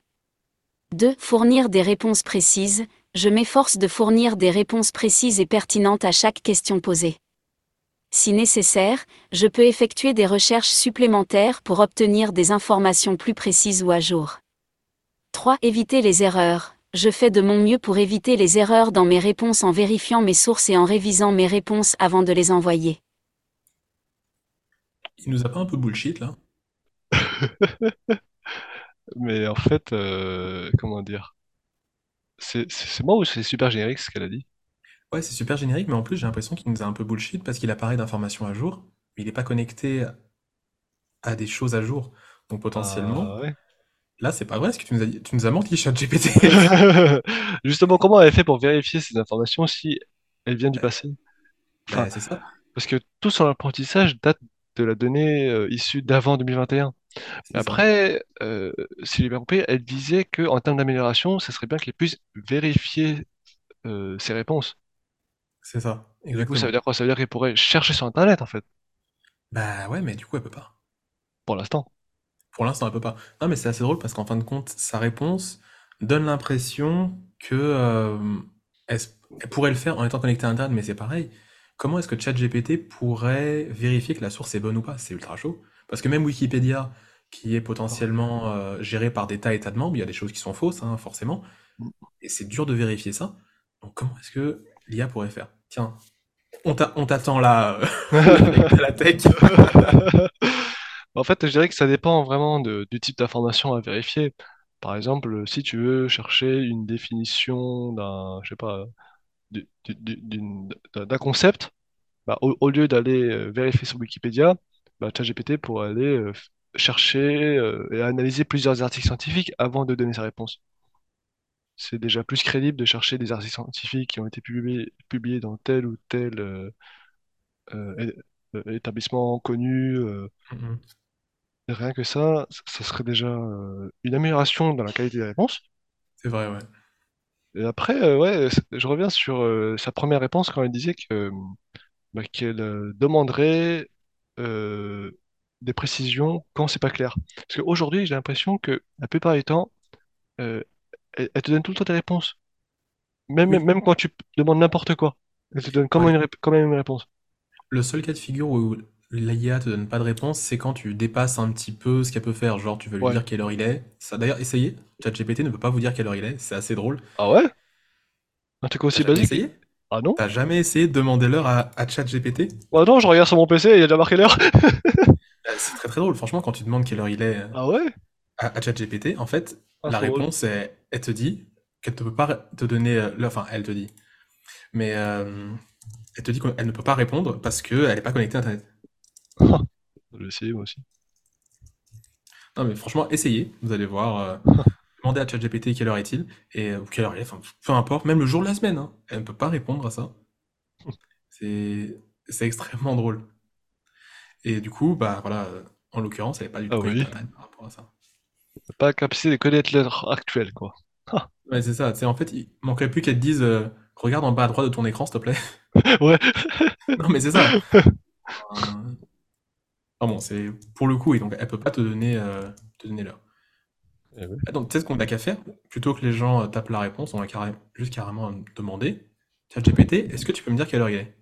Speaker 3: 2. Fournir des réponses précises. Je m'efforce de fournir des réponses précises et pertinentes à chaque question posée. Si nécessaire, je peux effectuer des recherches supplémentaires pour obtenir des informations plus précises ou à jour. 3. Éviter les erreurs. Je fais de mon mieux pour éviter les erreurs dans mes réponses en vérifiant mes sources et en révisant mes réponses avant de les envoyer.
Speaker 1: Il nous a pas un peu bullshit là?
Speaker 2: Mais en fait, euh, comment dire? C'est moi ou c'est super générique ce qu'elle a dit?
Speaker 1: Ouais, c'est super générique, mais en plus j'ai l'impression qu'il nous a un peu bullshit parce qu'il a parlé d'informations à jour, mais il n'est pas connecté à des choses à jour. Donc potentiellement,
Speaker 2: Ah ouais.
Speaker 1: là c'est pas vrai ce que tu nous as dit. Tu nous as menti, ChatGPT.
Speaker 2: Justement, comment elle fait pour vérifier ces informations si elles viennent du passé? Enfin,
Speaker 1: Bah, c'est ça,
Speaker 2: parce que tout son apprentissage date de la donnée euh, issue d'avant 2021. Mais
Speaker 1: c'est ça,
Speaker 2: après, euh, si j'ai bien compris, elle disait que en termes d'amélioration, ça serait bien qu'elle puisse vérifier euh, ses réponses.
Speaker 1: C'est ça,
Speaker 2: Du coup, ça veut
Speaker 1: exactement.
Speaker 2: dire quoi? Ça veut dire qu'elle pourrait chercher sur Internet, en fait,
Speaker 1: Bah ouais, mais du coup elle peut pas.
Speaker 2: pour l'instant.
Speaker 1: Pour l'instant, elle peut pas. Non, mais c'est assez drôle parce qu'en fin de compte, sa réponse donne l'impression que euh, elle, s- elle pourrait le faire en étant connectée à Internet, mais c'est pareil. Comment est-ce que ChatGPT pourrait vérifier que la source est bonne ou pas? C'est ultra chaud. Parce que même Wikipédia, qui est potentiellement euh, géré par des tas et tas de membres, il y a des choses qui sont fausses, hein, forcément, et c'est dur de vérifier ça. Donc comment est-ce que l'IA pourrait faire? Tiens, on t'a- on t'attend là, euh, la tech.
Speaker 2: En fait, je dirais que ça dépend vraiment de- du type d'information à vérifier. Par exemple, si tu veux chercher une définition d'un, je sais pas, d'un concept, bah, au, au lieu d'aller euh, vérifier sur Wikipédia, bah, ChatGPT pourrait aller euh, chercher euh, et analyser plusieurs articles scientifiques avant de donner sa réponse. C'est déjà plus crédible de chercher des articles scientifiques qui ont été publiés, publiés dans tel ou tel euh, euh, é- euh, établissement connu. euh,
Speaker 1: Mhm.
Speaker 2: rien que ça, c- ça serait déjà euh, une amélioration dans la qualité des réponses.
Speaker 1: C'est vrai, ouais.
Speaker 2: Et après, euh, ouais, c- je reviens sur euh, sa première réponse quand elle disait que bah, qu'elle euh, demanderait euh, des précisions quand c'est pas clair. Parce qu'aujourd'hui, j'ai l'impression que la plupart du temps, elle, elle te donne tout le temps des réponses. Même, même,
Speaker 1: Oui.
Speaker 2: même quand tu demandes n'importe quoi, elle te donne quand
Speaker 1: Ouais.
Speaker 2: même une, rép- quand même une réponse.
Speaker 1: Le seul cas de figure où l'IA te donne pas de réponse, c'est quand tu dépasses un petit peu ce qu'elle peut faire. Genre, tu veux lui
Speaker 2: Ouais.
Speaker 1: dire quelle heure il est. Ça, d'ailleurs, essayez. ChatGPT ne peut pas vous dire quelle heure il est. C'est assez drôle.
Speaker 2: Ah ouais? Un truc
Speaker 1: T'as
Speaker 2: aussi basique?
Speaker 1: essayé?
Speaker 2: Ah non?
Speaker 1: T'as jamais essayé de demander l'heure à, à ChatGPT?
Speaker 2: Ah non, je regarde sur mon PC, il y a déjà marqué l'heure.
Speaker 1: Euh, C'est très très drôle. Franchement, quand tu demandes quelle heure il est euh,
Speaker 2: Ah ouais?
Speaker 1: à, à ChatGPT, en fait,
Speaker 2: Ah,
Speaker 1: la
Speaker 2: drôle.
Speaker 1: réponse est, elle te dit qu'elle ne peut pas te donner euh. Enfin, elle te dit. Mais euh, elle te dit qu'elle ne peut pas répondre parce qu'elle n'est pas connectée à Internet.
Speaker 2: Je vais essayer moi aussi.
Speaker 1: Non, mais franchement, essayez. Vous allez voir. euh, demandez à ChatGPT quelle heure est-il et euh, ou quelle heure il est. Enfin, peu importe. Même le jour de la semaine. hein, elle ne peut pas répondre à ça. C'est c'est extrêmement drôle. Et du coup, bah voilà. En l'occurrence, elle n'est pas du tout
Speaker 2: Ah
Speaker 1: connectée
Speaker 2: oui.
Speaker 1: à Internet par rapport à ça.
Speaker 2: Pas la capacité de connaître l'heure actuelle, quoi. Ah,
Speaker 1: Ouais, c'est ça. En fait, il manquerait plus qu'elle te dise euh, regarde en bas à droite de ton écran, s'il te plaît.
Speaker 2: ouais.
Speaker 1: Non, mais c'est ça. Euh, Ah bon, c'est pour le coup, et donc elle peut pas te donner, euh, te donner l'heure.
Speaker 2: Eh.
Speaker 1: Ah, Donc, tu sais ce qu'on a qu'à faire? Plutôt que les gens euh, tapent la réponse, on va carré- juste carrément demander. ChatGPT, est-ce que tu peux me dire quelle heure il est?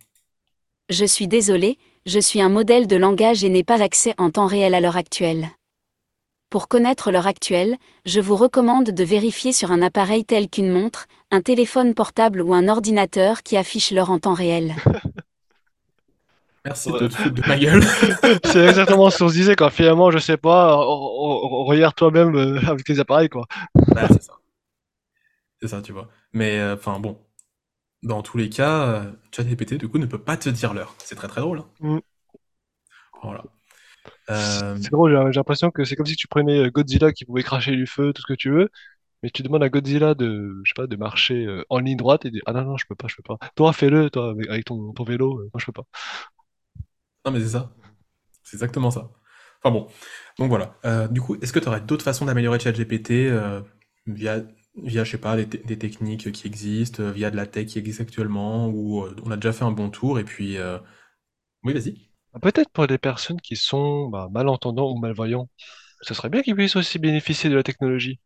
Speaker 3: Je suis désolé, je suis un modèle de langage et n'ai pas accès en temps réel à l'heure actuelle. Pour connaître l'heure actuelle, je vous recommande de vérifier sur un appareil tel qu'une montre, un téléphone portable ou un ordinateur qui affiche l'heure en temps réel.
Speaker 1: Merci
Speaker 2: Ouais.
Speaker 1: de te foutre de ma gueule.
Speaker 2: C'est exactement ce qu'on se disait, quoi. Finalement, je sais pas, regarde toi-même euh, avec tes appareils, quoi.
Speaker 1: Bah, c'est ça. C'est ça, tu vois. Mais, euh, enfin, bon. Dans tous les cas, euh, ChatGPT, du coup, ne peut pas te dire l'heure. C'est très très drôle. hein.
Speaker 2: Mm.
Speaker 1: Voilà. Euh,
Speaker 2: C'est drôle, j'ai j'ai l'impression que c'est comme si tu prenais euh, Godzilla qui pouvait cracher du feu, tout ce que tu veux, mais tu demandes à Godzilla de, je sais pas, de marcher euh, en ligne droite et de, ah non, non, je peux pas, je peux pas. Toi, fais-le, toi, avec, ton, ton vélo, moi, je peux pas.
Speaker 1: Non, mais c'est ça. C'est exactement ça. Enfin bon. Donc voilà. Euh, du coup, est-ce que tu aurais d'autres façons d'améliorer ChatGPT euh, via, via, je sais pas, des, te- des techniques qui existent, via de la tech qui existe actuellement, ou on a déjà fait un bon tour et puis. Oui, vas-y.
Speaker 2: Peut-être pour des personnes qui sont bah, malentendants ou malvoyants, ce serait bien qu'ils puissent aussi bénéficier de la technologie.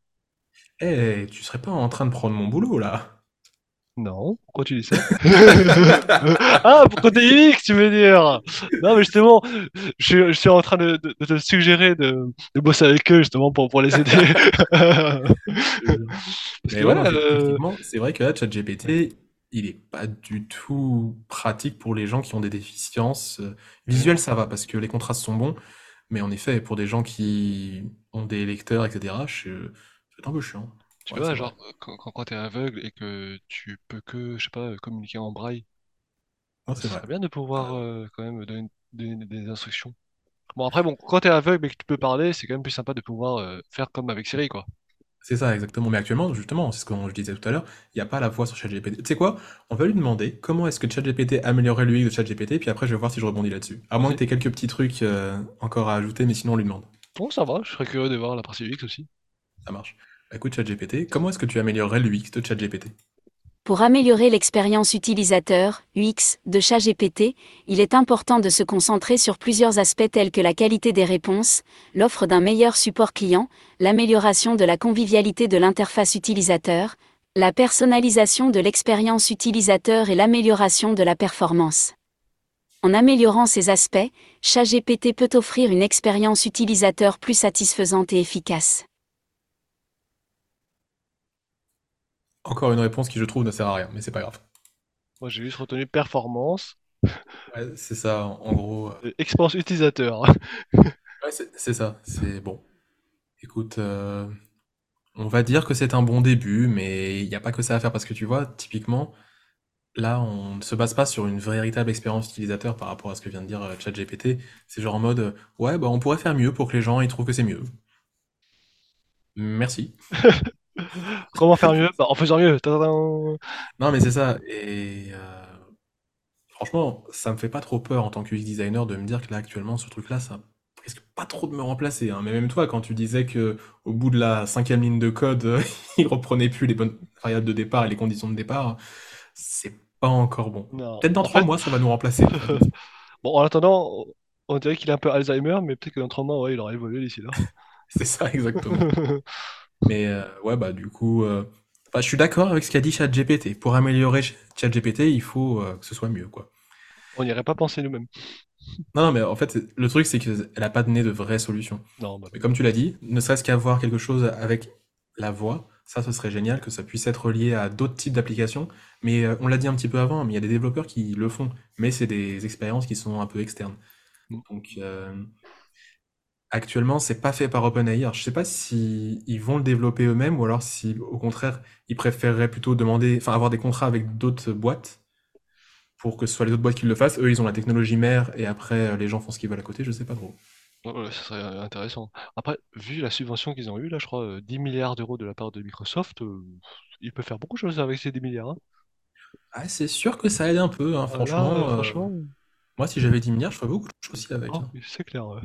Speaker 1: Eh, tu serais pas en train de prendre mon boulot là?
Speaker 2: Non, pourquoi tu dis ça? Ah, pour côté UX, tu veux dire? Non, mais justement, je, suis je suis en train de, de- de te suggérer de, de bosser avec eux, justement, pour, pour les aider. Parce
Speaker 1: Mais
Speaker 2: que
Speaker 1: ouais, non,
Speaker 2: voilà, euh,
Speaker 1: effectivement, c'est vrai que là, ChatGPT, il est pas du tout pratique pour les gens qui ont des déficiences. euh, Visuelles, ça va, parce que les contrastes sont bons, mais en effet, pour des gens qui ont des lecteurs, etc., je- c'est un peu chiant.
Speaker 2: tu
Speaker 1: Ouais,
Speaker 2: vois,
Speaker 1: vrai.
Speaker 2: genre, quand, quand, t'es aveugle et que tu peux que, je sais pas, communiquer en braille, ce
Speaker 1: c'est
Speaker 2: bien de pouvoir
Speaker 1: Euh,
Speaker 2: euh, quand même donner, donner des instructions. Bon, après, bon, quand t'es aveugle et que tu peux parler, c'est quand même plus sympa de pouvoir euh, faire comme avec Siri, quoi.
Speaker 1: C'est ça, exactement. Mais actuellement, justement, c'est ce que je disais tout à l'heure, il n'y a pas la voix sur ChatGPT. Tu sais quoi? On va lui demander comment est-ce que ChatGPT améliorerait l'UX de ChatGPT, puis après, je vais voir si je rebondis là-dessus. À moins que tu aies quelques petits trucs euh, encore à ajouter, mais sinon, on lui demande.
Speaker 2: Bon, ça va, je serais curieux de voir la partie UX aussi.
Speaker 1: Ça marche. Bah, Écoute, ChatGPT, comment est-ce que tu améliorerais l'UX de ChatGPT?
Speaker 3: Pour améliorer l'expérience utilisateur, UX, de ChatGPT, il est important de se concentrer sur plusieurs aspects tels que la qualité des réponses, l'offre d'un meilleur support client, l'amélioration de la convivialité de l'interface utilisateur, la personnalisation de l'expérience utilisateur et l'amélioration de la performance. En améliorant ces aspects, ChatGPT peut offrir une expérience utilisateur plus satisfaisante et efficace.
Speaker 1: Encore une réponse qui, je trouve, ne sert à rien, mais c'est pas grave.
Speaker 2: Moi, j'ai juste retenu performance
Speaker 1: Ouais, c'est ça, en gros. euh,
Speaker 2: et expérience utilisateur.
Speaker 1: Ouais, c'est c'est ça, c'est bon. Écoute, euh, on va dire que c'est un bon début, mais il n'y a pas que ça à faire parce que tu vois, typiquement, là, on ne se base pas sur une véritable expérience utilisateur par rapport à ce que vient de dire euh, ChatGPT. C'est genre en mode, euh, ouais, bah on pourrait faire mieux pour que les gens ils trouvent que c'est mieux. Merci.
Speaker 2: Comment faire mieux? Bah, en faisant mieux.
Speaker 1: Non, mais c'est ça. Et euh, franchement, ça me fait pas trop peur en tant que UX designer de me dire que là, actuellement, ce truc-là, ça risque pas trop de me remplacer. hein. Mais même toi, quand tu disais que au bout de la cinquième ligne de code, euh, il reprenait plus les bonnes variables de départ et les conditions de départ, c'est pas encore bon. Peut-être dans trois
Speaker 2: fait,
Speaker 1: mois, ça va nous remplacer.
Speaker 2: bon, en attendant, on dirait qu'il est un peu Alzheimer, mais peut-être que dans trois mois, ouais, il aura évolué d'ici là.
Speaker 1: C'est ça, exactement. Mais euh, ouais, bah du coup, euh, enfin, je suis d'accord avec ce qu'a dit ChatGPT. Pour améliorer Ch- ChatGPT, il faut euh, que ce soit mieux, quoi.
Speaker 2: On n'irait pas penser nous-mêmes.
Speaker 1: Non, non, mais en fait, le truc, c'est qu'elle a pas donné de vraies solutions.
Speaker 2: Non, bah
Speaker 1: Mais comme tu l'as dit, ne serait-ce qu'avoir quelque chose avec la voix, ça, ce serait génial, que ça puisse être lié à d'autres types d'applications. Mais euh, on l'a dit un petit peu avant, mais il y a des développeurs qui le font. Mais c'est des expériences qui sont un peu externes.
Speaker 2: Mm.
Speaker 1: Donc, euh, actuellement, c'est pas fait par OpenAI. Alors, je sais pas si ils vont le développer eux-mêmes ou alors si, au contraire, ils préféreraient plutôt demander, enfin, avoir des contrats avec d'autres boîtes pour que ce soit les autres boîtes qui le fassent. Eux, ils ont la technologie mère et après, euh, les gens font ce qu'ils veulent à côté. Je sais pas trop.
Speaker 2: Ouais, ça serait euh, intéressant. Après, vu la subvention qu'ils ont eue, là, je crois, euh, 10 milliards d'euros de la part de Microsoft, euh, ils peuvent faire beaucoup de choses avec ces 10 milliards. hein.
Speaker 1: Ah, c'est sûr que ça aide un peu, hein,
Speaker 2: Ah, Là,
Speaker 1: franchement.
Speaker 2: euh,
Speaker 1: euh,
Speaker 2: franchement,
Speaker 1: Moi, si j'avais 10 milliards, je ferais beaucoup de choses aussi avec.
Speaker 2: oh,
Speaker 1: hein.
Speaker 2: c'est clair. ouais.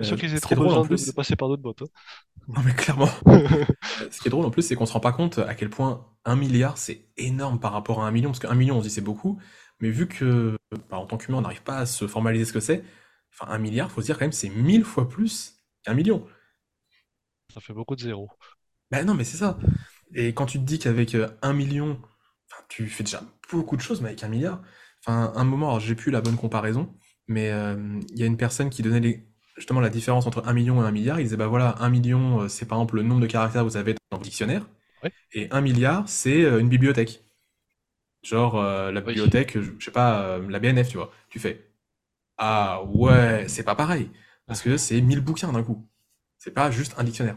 Speaker 1: Euh,
Speaker 2: Sûr qu'ils aient
Speaker 1: ce qui
Speaker 2: trop
Speaker 1: est drôle en
Speaker 2: besoin de,
Speaker 1: plus,
Speaker 2: de passer par d'autres boîtes.
Speaker 1: non mais clairement,
Speaker 2: hein.
Speaker 1: Euh, ce qui est drôle en plus, c'est qu'on se rend pas compte à quel point un milliard c'est énorme par rapport à un million, parce qu'un million on se dit c'est beaucoup, mais vu que bah, en tant qu'humain on n'arrive pas à se formaliser ce que c'est, enfin un milliard, faut se dire quand même c'est mille fois plus qu'un million.
Speaker 2: Ça fait beaucoup de zéros.
Speaker 1: Ben non mais c'est ça. Et quand tu te dis qu'avec euh, un million, tu fais déjà beaucoup de choses, mais avec un milliard, enfin un moment, j'ai plus la bonne comparaison, mais euh, il y a une personne qui donnait les- justement la différence entre un million et un milliard. Il disait bah voilà, un million euh, c'est par exemple le nombre de caractères que vous avez dans le dictionnaire, et un milliard c'est euh, une bibliothèque. Genre euh, la
Speaker 2: Oui.
Speaker 1: bibliothèque, je je sais pas, euh, la BNF, tu vois. Tu fais ah ouais, c'est pas pareil, parce que c'est 1000 bouquins d'un coup. C'est pas juste un dictionnaire.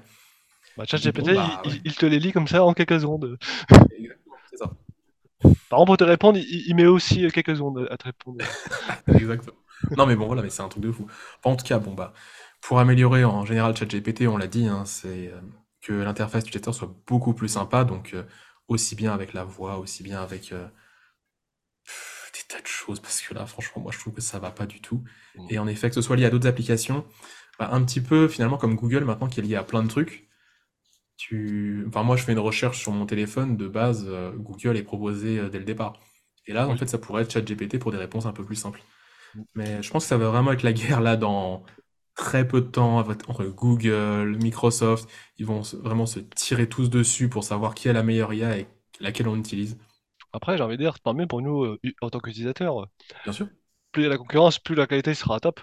Speaker 2: Bah, ChatGPT,
Speaker 1: bon, bah,
Speaker 2: il,
Speaker 1: ouais.
Speaker 2: il- te les lit comme ça en quelques secondes.
Speaker 1: Exactement, c'est ça.
Speaker 2: Par contre, pour te répondre, il, il met aussi quelques secondes à te répondre.
Speaker 1: Exactement. Non, mais bon, voilà, mais c'est un truc de fou. En tout cas, bon, bah, pour améliorer en général ChatGPT, on l'a dit, hein, c'est euh, que l'interface utilisateur soit beaucoup plus sympa, donc euh, aussi bien avec la voix, aussi bien avec euh, pff, des tas de choses, parce que là, franchement, moi, je trouve que ça va pas du tout.
Speaker 2: Mm.
Speaker 1: Et en effet, que ce soit lié à d'autres applications, bah, un petit peu finalement comme Google maintenant qui est lié à plein de trucs. Tu... Enfin, moi, je fais une recherche sur mon téléphone, de base, euh, Google est proposé dès le départ. Et là, en fait, ça pourrait être ChatGPT pour des réponses un peu plus simples. Mais je pense que ça va vraiment être la guerre là dans très peu de temps entre Google, Microsoft. Ils vont vraiment se tirer tous dessus pour savoir qui a la meilleure IA et laquelle on utilise.
Speaker 2: Après, j'ai envie de dire, tant mieux pour nous, euh, en tant qu'utilisateurs.
Speaker 1: Bien sûr,
Speaker 2: Plus il y a la concurrence, plus la qualité sera top.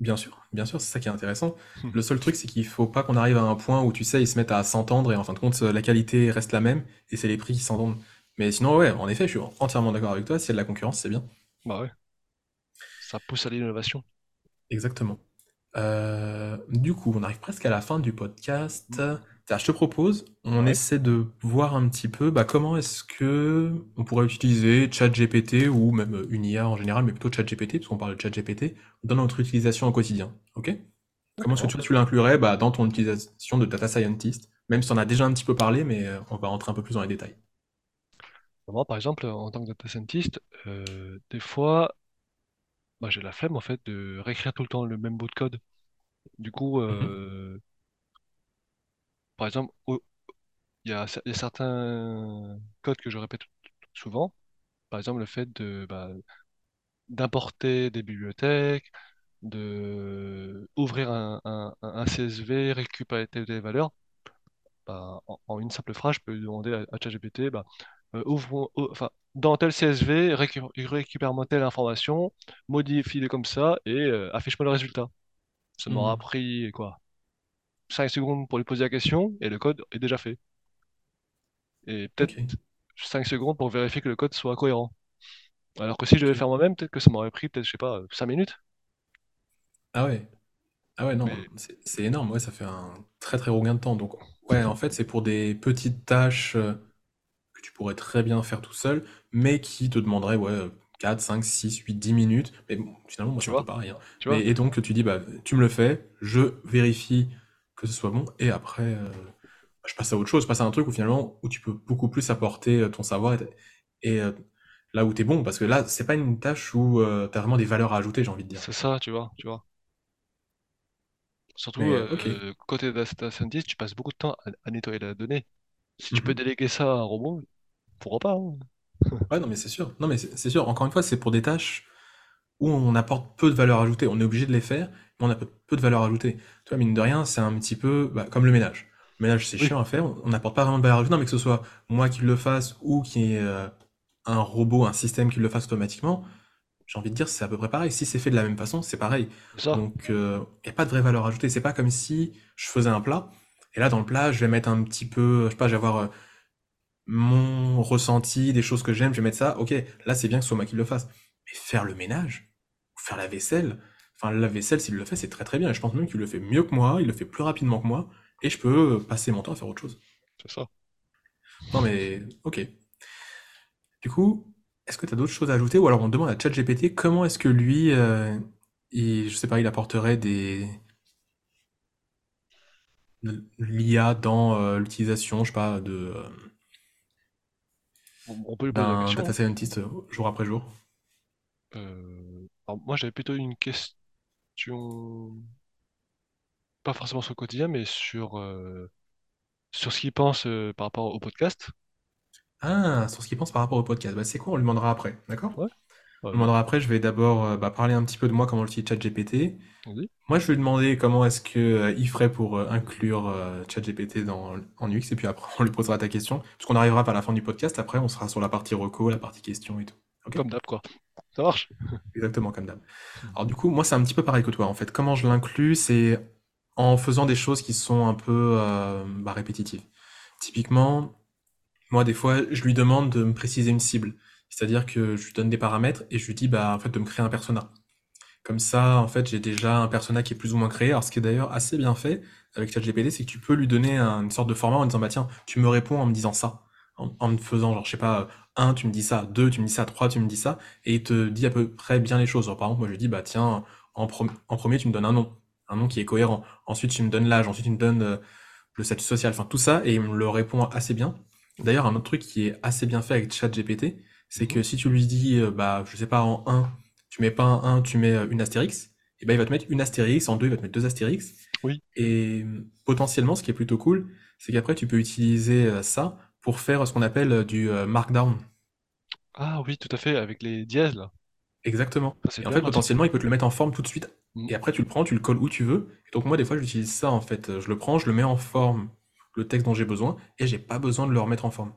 Speaker 1: bien sûr, bien sûr, c'est ça qui est intéressant.
Speaker 2: Hmm.
Speaker 1: Le seul truc, c'est qu'il faut pas qu'on arrive à un point où tu sais, ils se mettent à s'entendre et en fin de compte, la qualité reste la même et c'est les prix qui s'entendent. Mais sinon, ouais, en effet, je suis entièrement d'accord avec toi. S'il y a de la concurrence, c'est bien.
Speaker 2: Bah ouais. Ça pousse à l'innovation.
Speaker 1: Exactement. Euh, du coup, on arrive presque à la fin du podcast. Je te propose, on
Speaker 2: Ouais.
Speaker 1: essaie de voir un petit peu bah, comment est-ce que on pourrait utiliser ChatGPT ou même une IA en général, mais plutôt ChatGPT, parce qu'on parle de ChatGPT, dans notre utilisation au quotidien. Ok? Comment est-ce que toi tu l'inclurais bah, dans ton utilisation de data scientist? Même si on a déjà un petit peu parlé, mais euh, on va rentrer un peu plus dans les détails.
Speaker 2: Moi, par exemple, en tant que data scientist, euh, des fois, bah, j'ai la flemme en fait de réécrire tout le temps le même bout de code. Du coup,
Speaker 1: Mhm.
Speaker 2: euh, par exemple, au- il y a, cer- il y a certains codes que je répète souvent. Par exemple, le fait de, bah, d'importer des bibliothèques, de ouvrir un, un, un- un CSV, récupérer telle ou telle valeur. Bah, en, en une simple phrase, je peux demander à, à ChatGPT, bah, euh, ouvre, ou- enfin, dans tel CSV, récu- récupère-moi telle information, modifie-le comme ça et euh, affiche-moi le résultat. Ça m'aura
Speaker 1: Mhm.
Speaker 2: pris quoi? 5 secondes pour lui poser la question et le code est déjà fait. Et peut-être
Speaker 1: Ok,
Speaker 2: 5 secondes pour vérifier que le code soit cohérent. Alors que si je devais le
Speaker 1: ok.
Speaker 2: faire moi-même, peut-être que ça m'aurait pris, peut-être, je sais pas, 5 minutes.
Speaker 1: Ah ouais. Ah ouais, non,
Speaker 2: Mais
Speaker 1: c'est c'est énorme, ouais, ça fait un très très gros gain de temps. Donc, ouais, en fait, c'est pour des petites tâches euh, que tu pourrais très bien faire tout seul, mais qui te demanderaient, ouais, euh, 4, 5, 6, 8, 10 minutes. Mais bon, finalement, moi,
Speaker 2: tu
Speaker 1: c'est
Speaker 2: vois,
Speaker 1: pareil, hein.
Speaker 2: tu
Speaker 1: Mais,
Speaker 2: vois,
Speaker 1: et donc, tu dis, bah, tu me le fais, je vérifie que ce soit bon, et après, euh, bah, je passe à autre chose, je passe à un truc où finalement, où tu peux beaucoup plus apporter euh, ton savoir et, et, euh, là où t'es bon, parce que là, c'est pas une tâche où euh, t'as vraiment des valeurs à ajouter, j'ai envie de dire.
Speaker 2: c'est ça, tu vois, tu vois. Surtout
Speaker 1: Mais,
Speaker 2: côté data scientist, tu passes beaucoup de temps à, à nettoyer la donnée. Si tu peux
Speaker 1: Mhm.
Speaker 2: déléguer ça à un robot, pourquoi pas, hein.
Speaker 1: Ouais, non, mais c'est sûr. Non, mais c'est sûr. Encore une fois, c'est pour des tâches où on apporte peu de valeur ajoutée. On est obligé de les faire, mais on a peu, peu de valeur ajoutée. Toi, mine de rien, c'est un petit peu bah, comme le ménage. Le ménage, c'est
Speaker 2: Oui,
Speaker 1: chiant à faire. On n'apporte pas vraiment de valeur ajoutée. Non, mais que ce soit moi qui le fasse ou qu'il y ait euh, un robot, un système qui le fasse automatiquement, j'ai envie de dire, c'est à peu près pareil. Si c'est fait de la même façon, c'est pareil.
Speaker 2: ça.
Speaker 1: Donc, il n'y a pas de vraie valeur ajoutée. C'est pas comme si je faisais un plat. Et là, dans le plat, je vais mettre un petit peu, je sais pas, je vais avoir euh, mon ressenti, des choses que j'aime, je vais mettre ça. Ok, là, c'est bien que ce soit moi qui le fasse. Mais faire le ménage, faire la vaisselle, enfin, la vaisselle, s'il le fait, c'est très très bien. Et je pense même qu'il le fait mieux que moi, il le fait plus rapidement que moi, et je peux passer mon temps à faire autre chose.
Speaker 2: C'est ça.
Speaker 1: Non, mais, ok. Du coup, est-ce que tu as d'autres choses à ajouter? Ou alors on demande à ChatGPT comment est-ce que lui, euh, il, je sais pas, il apporterait des, de l'IA dans euh, l'utilisation, je sais pas, de, euh,
Speaker 2: On, peut lui poser la question.
Speaker 1: data scientist euh, jour après jour.
Speaker 2: Euh, alors moi, j'avais plutôt une question, pas forcément sur le quotidien, mais sur, euh, sur ce qu'il pense euh, par rapport au podcast.
Speaker 1: Ah, sur ce qu'il pense par rapport au podcast. Bah, c'est quoi? On lui demandera après, d'accord?
Speaker 2: Ouais,
Speaker 1: On lui demandera après, je vais d'abord euh, bah, parler un petit peu de moi, comment j'utilise ChatGPT. Moi, je vais lui demander comment est-ce que euh, il ferait pour euh, inclure euh, ChatGPT dans, en UX, et puis après, on lui posera ta question, puisqu'on arrivera pas à la fin du podcast, après, on sera sur la partie reco, la partie questions et tout. Ok?
Speaker 2: Comme d'hab, quoi. Ça marche?
Speaker 1: Exactement, comme d'hab. Alors du coup, moi, c'est un petit peu pareil que toi, en fait. Comment je l'inclus, c'est en faisant des choses qui sont un peu euh, bah, répétitives. Typiquement, moi, des fois, je lui demande de me préciser une cible. C'est-à-dire que je lui donne des paramètres et je lui dis, bah, en fait, de me créer un persona. Comme ça, en fait, j'ai déjà un persona qui est plus ou moins créé. Alors, ce qui est d'ailleurs assez bien fait avec ChatGPT, c'est que tu peux lui donner un- une sorte de format en disant, bah tiens, tu me réponds en me disant ça. En, en me faisant, genre, je sais pas, 1, tu me dis ça, 2, tu me dis ça, 3, tu me dis ça, et il te dit à peu près bien les choses. Genre, par exemple, moi je lui dis, bah tiens, en, en premier, tu me donnes un nom, un nom qui est cohérent. Ensuite, tu me donnes l'âge, ensuite, tu me donnes euh, le statut social, enfin tout ça, et il me le répond assez bien. D'ailleurs, un autre truc qui est assez bien fait avec ChatGPT, c'est que si tu lui dis, euh, bah, je sais pas, en 1, tu mets pas un 1, tu mets euh, une astérix, et ben il va te mettre une astérix, en 2, il va te mettre deux astérix.
Speaker 2: Oui.
Speaker 1: Et potentiellement, ce qui est plutôt cool, c'est qu'après, tu peux utiliser ça pour faire ce qu'on appelle du markdown.
Speaker 2: Ah oui, tout à fait, avec les dièses là.
Speaker 1: Exactement. Et en fait, potentiellement, il peut te le mettre en forme tout de suite.
Speaker 2: Mm.
Speaker 1: Et après, tu le prends, tu le colles où tu veux. Et donc, moi, des fois, j'utilise ça, en fait. Je le prends, je le mets en forme, le texte dont j'ai besoin, et j'ai pas besoin de le remettre en forme.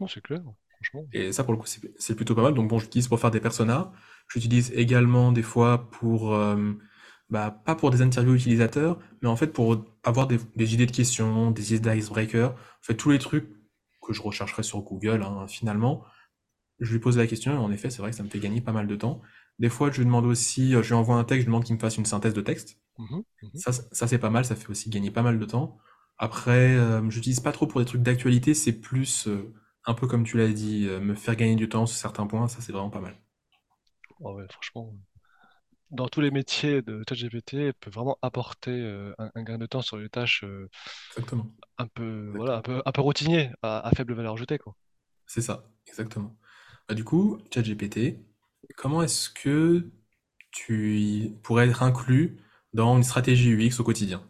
Speaker 2: Non, c'est clair, franchement.
Speaker 1: Et ça, pour le coup, c'est c'est plutôt pas mal. Donc, bon, j'utilise pour faire des personas. J'utilise également, des fois, pour... euh, bah, pas pour des interviews utilisateurs, mais en fait, pour avoir des, des idées de questions, des idées d'icebreaker. En fait, tous les trucs que je rechercherais sur Google, hein, finalement. Je lui pose la question, et en effet, c'est vrai que ça me fait gagner pas mal de temps. Des fois, je lui demande aussi, euh, je lui envoie un texte, je lui demande qu'il me fasse une synthèse de texte.
Speaker 2: Mhm, mhm.
Speaker 1: Ça, ça c'est pas mal, ça fait aussi gagner pas mal de temps. Après, euh, j'utilise pas trop pour des trucs d'actualité, c'est plus, euh, un peu comme tu l'as dit, euh, me faire gagner du temps sur certains points, ça c'est vraiment pas mal.
Speaker 2: Ah ouais, franchement. Dans tous les métiers de ChatGPT, peut vraiment apporter euh, un, un gain de temps sur les tâches euh,
Speaker 1: Exactement.
Speaker 2: un peu, voilà, un
Speaker 1: Exactement.
Speaker 2: peu, un peu routinier, à, à faible valeur ajoutée, quoi.
Speaker 1: C'est ça, exactement. Bah, du coup, ChatGPT, comment est-ce que tu pourrais être inclus dans une stratégie UX au quotidien?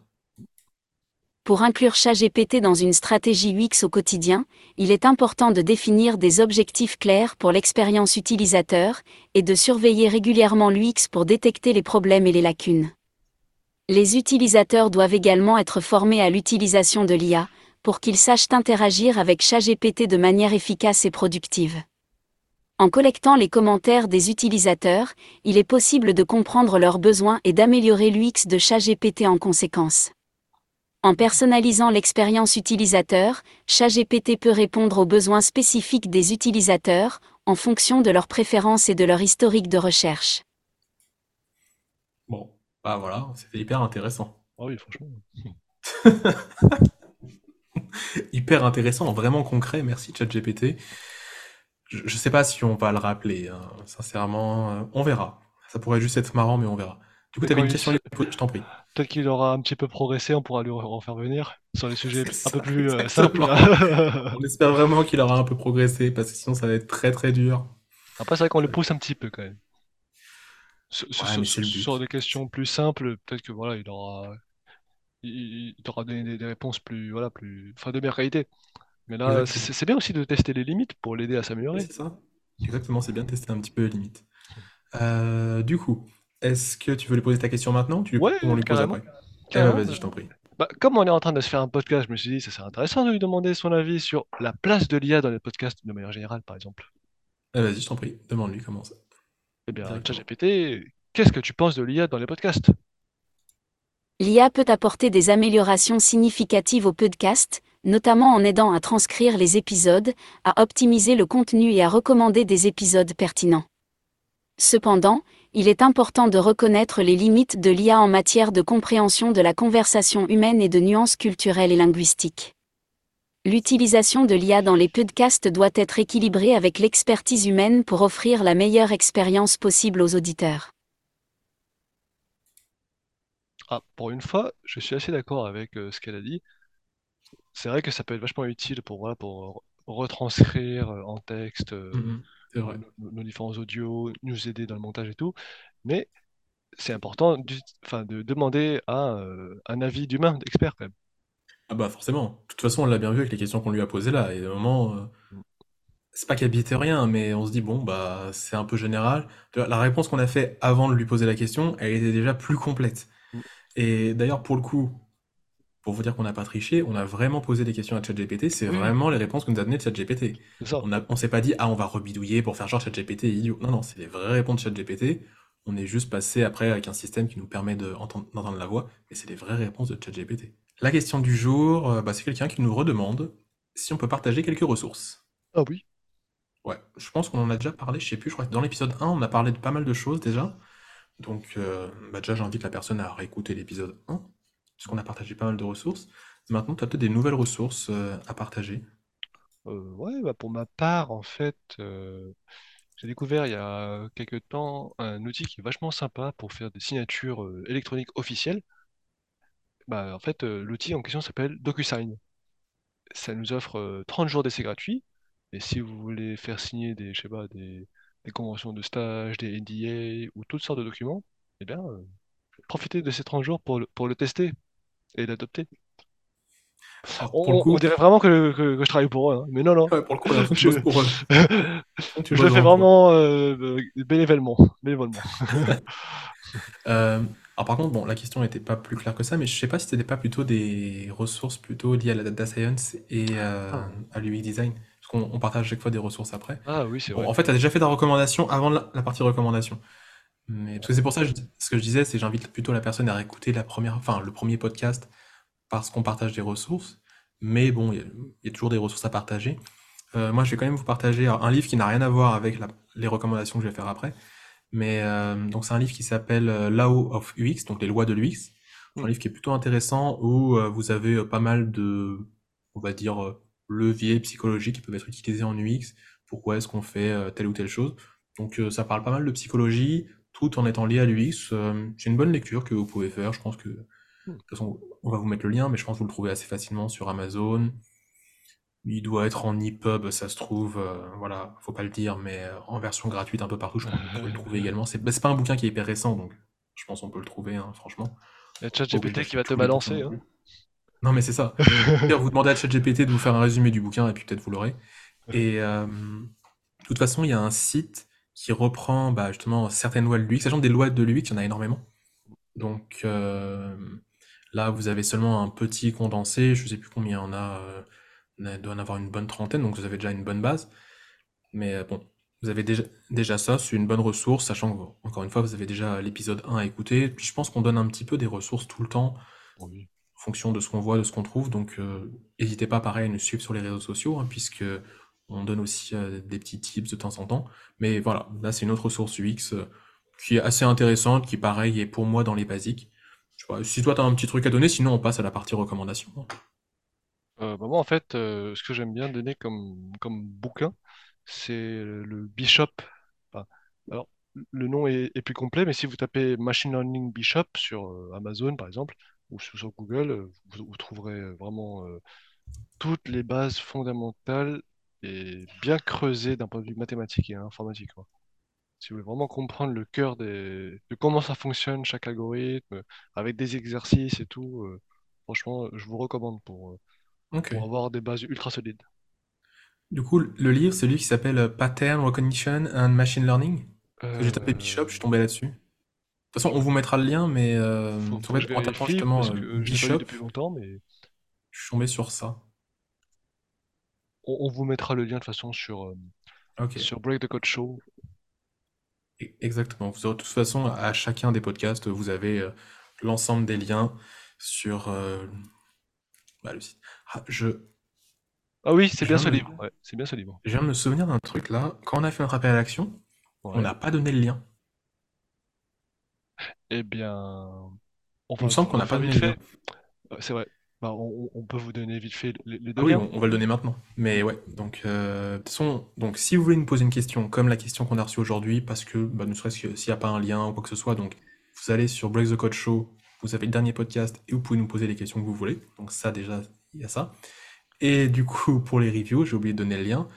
Speaker 3: Pour inclure ChatGPT dans une stratégie UX au quotidien, il est important de définir des objectifs clairs pour l'expérience utilisateur et de surveiller régulièrement l'UX pour détecter les problèmes et les lacunes. Les utilisateurs doivent également être formés à l'utilisation de l'IA pour qu'ils sachent interagir avec ChatGPT de manière efficace et productive. En collectant les commentaires des utilisateurs, il est possible de comprendre leurs besoins et d'améliorer l'UX de ChatGPT en conséquence. En personnalisant l'expérience utilisateur, ChatGPT peut répondre aux besoins spécifiques des utilisateurs, en fonction de leurs préférences et de leur historique de recherche.
Speaker 1: Bon, bah voilà, c'était hyper intéressant.
Speaker 2: Ah oui, franchement.
Speaker 1: Hyper intéressant, vraiment concret, merci ChatGPT. Je, je sais pas si on va le rappeler, hein, sincèrement, euh, on verra. Ça pourrait juste être marrant, mais on verra. Du coup, t'avais
Speaker 2: quand
Speaker 1: une question, je t'en prie.
Speaker 2: Peut-être qu'il aura un petit peu progressé, on pourra lui re- refaire venir sur les sujets un peu plus euh, simples.
Speaker 1: On espère vraiment qu'il aura un peu progressé, parce que sinon ça va être très très dur.
Speaker 2: Après, c'est vrai qu'on le pousse un petit peu quand même. Sur,
Speaker 1: Ouais, le
Speaker 2: des questions plus simples, peut-être que voilà, il aura, il, il t'aura donné des, des réponses plus, voilà, plus, enfin, de meilleure qualité. Mais là, c'est bien aussi de tester les limites pour l'aider à s'améliorer.
Speaker 1: c'est ça. Exactement, c'est bien de tester un petit peu les limites. Euh, du coup, est-ce que tu veux lui poser ta question maintenant ou tu,
Speaker 2: Ouais,
Speaker 1: ou on lui pose
Speaker 2: carrément,
Speaker 1: après? Eh ben, vas-y, je t'en prie.
Speaker 2: Bah, comme on est en train de se faire un podcast, je me suis dit, ça serait intéressant de lui demander son avis sur la place de l'IA dans les podcasts de manière générale, par exemple.
Speaker 1: Eh, vas-y, je t'en prie. Demande-lui comment ça.
Speaker 2: Eh bien. ChatGPT, qu'est-ce que tu penses de l'IA dans les podcasts?
Speaker 3: L'IA peut apporter des améliorations significatives au podcast, notamment en aidant à transcrire les épisodes, à optimiser le contenu et à recommander des épisodes pertinents. Cependant, il est important de reconnaître les limites de l'IA en matière de compréhension de la conversation humaine et de nuances culturelles et linguistiques. L'utilisation de l'IA dans les podcasts doit être équilibrée avec l'expertise humaine pour offrir la meilleure expérience possible aux auditeurs.
Speaker 2: Ah, pour une fois, je suis assez d'accord avec euh, ce qu'elle a dit. C'est vrai que ça peut être vachement utile pour, voilà, pour re- retranscrire euh, en texte euh,
Speaker 1: Mhm, c'est
Speaker 2: nos, différents audios, nous aider dans le montage et tout. Mais c'est important de demander à, euh, un avis d'humain, d'expert quand même.
Speaker 1: Ah bah forcément. De toute façon, on l'a bien vu avec les questions qu'on lui a posées là. Et au moment, euh, c'est pas qu'elle bite rien, mais on se dit, bon, bah c'est un peu général. La réponse qu'on a fait avant de lui poser la question, elle était déjà plus complète.
Speaker 2: Mm.
Speaker 1: Et d'ailleurs, pour le coup, pour vous dire qu'on n'a pas triché, on a vraiment posé des questions à ChatGPT, c'est
Speaker 2: Oui,
Speaker 1: vraiment les réponses que nous a données ChatGPT. On on s'est pas dit, ah, on va rebidouiller pour faire genre ChatGPT est idiot. Non, non, c'est les vraies réponses de ChatGPT. On est juste passé après avec un système qui nous permet de entendre- d'entendre la voix, mais c'est les vraies réponses de ChatGPT. La question du jour, euh, bah, c'est quelqu'un qui nous redemande si on peut partager quelques ressources.
Speaker 2: Ah oui.
Speaker 1: Ouais, je pense qu'on en a déjà parlé, je sais plus, je crois que dans l'épisode 1, on a parlé de pas mal de choses déjà. Donc, euh, bah déjà, j'invite la personne à réécouter l'épisode 1, puisqu'on a partagé pas mal de ressources. Maintenant, tu as peut-être des nouvelles ressources euh, à partager.
Speaker 2: Euh, ouais, bah pour ma part, en fait, euh, j'ai découvert il y a quelques temps un outil qui est vachement sympa pour faire des signatures électroniques officielles. Bah, en fait, l'outil en question s'appelle DocuSign. Ça nous offre euh, 30 jours d'essai gratuit. Et si vous voulez faire signer des, je sais pas, des, conventions de stage, des NDA ou toutes sortes de documents, eh bien, profitez de ces 30 jours pour le tester et l'adopter.
Speaker 1: Alors, pour le
Speaker 2: On, on dirait vraiment que, que- que je travaille pour eux, hein. Mais non, non.
Speaker 1: ouais, pour le coup, là,
Speaker 2: Je,
Speaker 1: pour eux. Tu
Speaker 2: je le fais
Speaker 1: vraiment
Speaker 2: euh, bénévolement. bénévolement.
Speaker 1: Euh, alors par contre, bon, la question n'était pas plus claire que ça, mais je sais pas si c'était pas plutôt des ressources plutôt liées à la data science et euh,
Speaker 2: Ah,
Speaker 1: à l'UX design, parce qu'on on partage chaque fois des ressources après.
Speaker 2: Ah oui, c'est
Speaker 1: Bon,
Speaker 2: vrai.
Speaker 1: en fait, tu as déjà fait ta recommandation avant la, la partie recommandation. Mais parce que c'est pour ça, je- ce que je disais, c'est j'invite plutôt la personne à réécouter la première, enfin, le premier podcast parce qu'on partage des ressources. Mais bon, il y, a il y a toujours des ressources à partager. Euh, moi, je vais quand même vous partager un livre qui n'a rien à voir avec la- les recommandations que je vais faire après. Mais euh, donc c'est un livre qui s'appelle euh, Law of UX, donc les lois de l'UX. C'est un
Speaker 2: Hmm.
Speaker 1: livre qui est plutôt intéressant où euh, vous avez euh, pas mal de, on va dire, euh, leviers psychologiques qui peuvent être utilisés en UX. Pourquoi est-ce qu'on fait euh, telle ou telle chose? Donc euh, ça parle pas mal de psychologie, tout en étant lié à l'UX. Euh, c'est une bonne lecture que vous pouvez faire. Je pense que, de
Speaker 2: Hmm.
Speaker 1: toute façon, on va vous mettre le lien, mais je pense que vous le trouvez assez facilement sur Amazon. Il doit être en EPUB, ça se trouve, euh, voilà, faut pas le dire, mais euh, en version gratuite un peu partout, je pense que vous pouvez le trouver également. C'est bah, c'est pas un bouquin qui est hyper récent, donc je pense qu'on peut le trouver, hein, franchement.
Speaker 2: Il y a ChatGPT qui va te balancer,
Speaker 1: non
Speaker 2: hein.
Speaker 1: Non, mais c'est ça. Vous demandez à ChatGPT de vous faire un résumé du bouquin, et puis peut-être vous l'aurez. Et euh, de toute façon, il y a un site qui reprend bah, justement certaines lois de l'UX, sachant des lois de l'UX, il y en a énormément. Donc euh, là, vous avez seulement un petit condensé, je sais plus combien il y en a, euh, il doit en avoir une bonne trentaine, donc vous avez déjà une bonne base. Mais euh, bon, vous avez déjà, déjà ça, c'est une bonne ressource, sachant que, encore une fois, vous avez déjà l'épisode 1 à écouter. Puis je pense qu'on donne un petit peu des ressources tout le temps,
Speaker 2: Oui.
Speaker 1: en fonction de ce qu'on voit, de ce qu'on trouve. Donc euh, n'hésitez pas, pareil, à nous suivre sur les réseaux sociaux, hein, puisque on donne aussi euh, des petits tips de temps en temps. Mais voilà, là, c'est une autre ressource UX euh, qui est assez intéressante, qui, pareil, est pour moi dans les basiques. Si toi, tu as un petit truc à donner, sinon on passe à la partie recommandation.
Speaker 2: Euh, bah moi, en fait, ce que j'aime bien donner comme, comme bouquin, c'est le Bishop. Enfin, alors, le nom est, plus complet, mais si vous tapez Machine Learning Bishop sur Amazon, par exemple, ou sur, Google, vous, trouverez vraiment toutes les bases fondamentales et bien creusées d'un point de vue mathématique et informatique, quoi. Si vous voulez vraiment comprendre le cœur des... de comment ça fonctionne, chaque algorithme, avec des exercices et tout, euh, franchement, je vous recommande pour, euh,
Speaker 1: Ok.
Speaker 2: pour avoir des bases ultra solides.
Speaker 1: Du coup, le livre, c'est lui qui s'appelle euh, Pattern Recognition and Machine Learning. Parce que j'ai tapé Bishop, je suis tombé là-dessus. De toute façon, on vous mettra le lien, mais euh,
Speaker 2: faut,
Speaker 1: en
Speaker 2: faut que je
Speaker 1: fait, en tapant
Speaker 2: vérifie
Speaker 1: justement
Speaker 2: parce
Speaker 1: euh,
Speaker 2: que je l'ai pas lu
Speaker 1: Bishop,
Speaker 2: depuis longtemps, mais
Speaker 1: je suis tombé sur ça.
Speaker 2: On, on vous mettra le lien de toute façon sur, euh, sur Break the Code Show.
Speaker 1: E- exactement. Vous aurez de toute façon, à chacun des podcasts, vous avez euh, l'ensemble des liens sur euh, bah, le site. Ah, je,
Speaker 2: Ah oui, c'est bien ce
Speaker 1: me,
Speaker 2: livre. Ouais, c'est bien ce livre.
Speaker 1: je viens de me souvenir d'un truc là. Quand on a fait notre appel à l'action, on n'a pas donné le lien.
Speaker 2: Eh bien, on
Speaker 1: Il me semble
Speaker 2: on
Speaker 1: qu'on n'a pas donné le lien.
Speaker 2: C'est vrai. Bah, on, peut vous donner vite fait les, les
Speaker 1: Ah
Speaker 2: deux
Speaker 1: oui,
Speaker 2: liens.
Speaker 1: on, on va le donner maintenant. Mais ouais, donc, euh, donc si vous voulez nous poser une question, comme la question qu'on a reçue aujourd'hui, parce que, bah, ne serait-ce que s'il n'y a pas un lien ou quoi que ce soit, donc vous allez sur Break the Code Show, vous avez le dernier podcast et vous pouvez nous poser les questions que vous voulez. Donc ça, déjà, il y a ça. Et du coup, pour les reviews, j'ai oublié de donner le lien.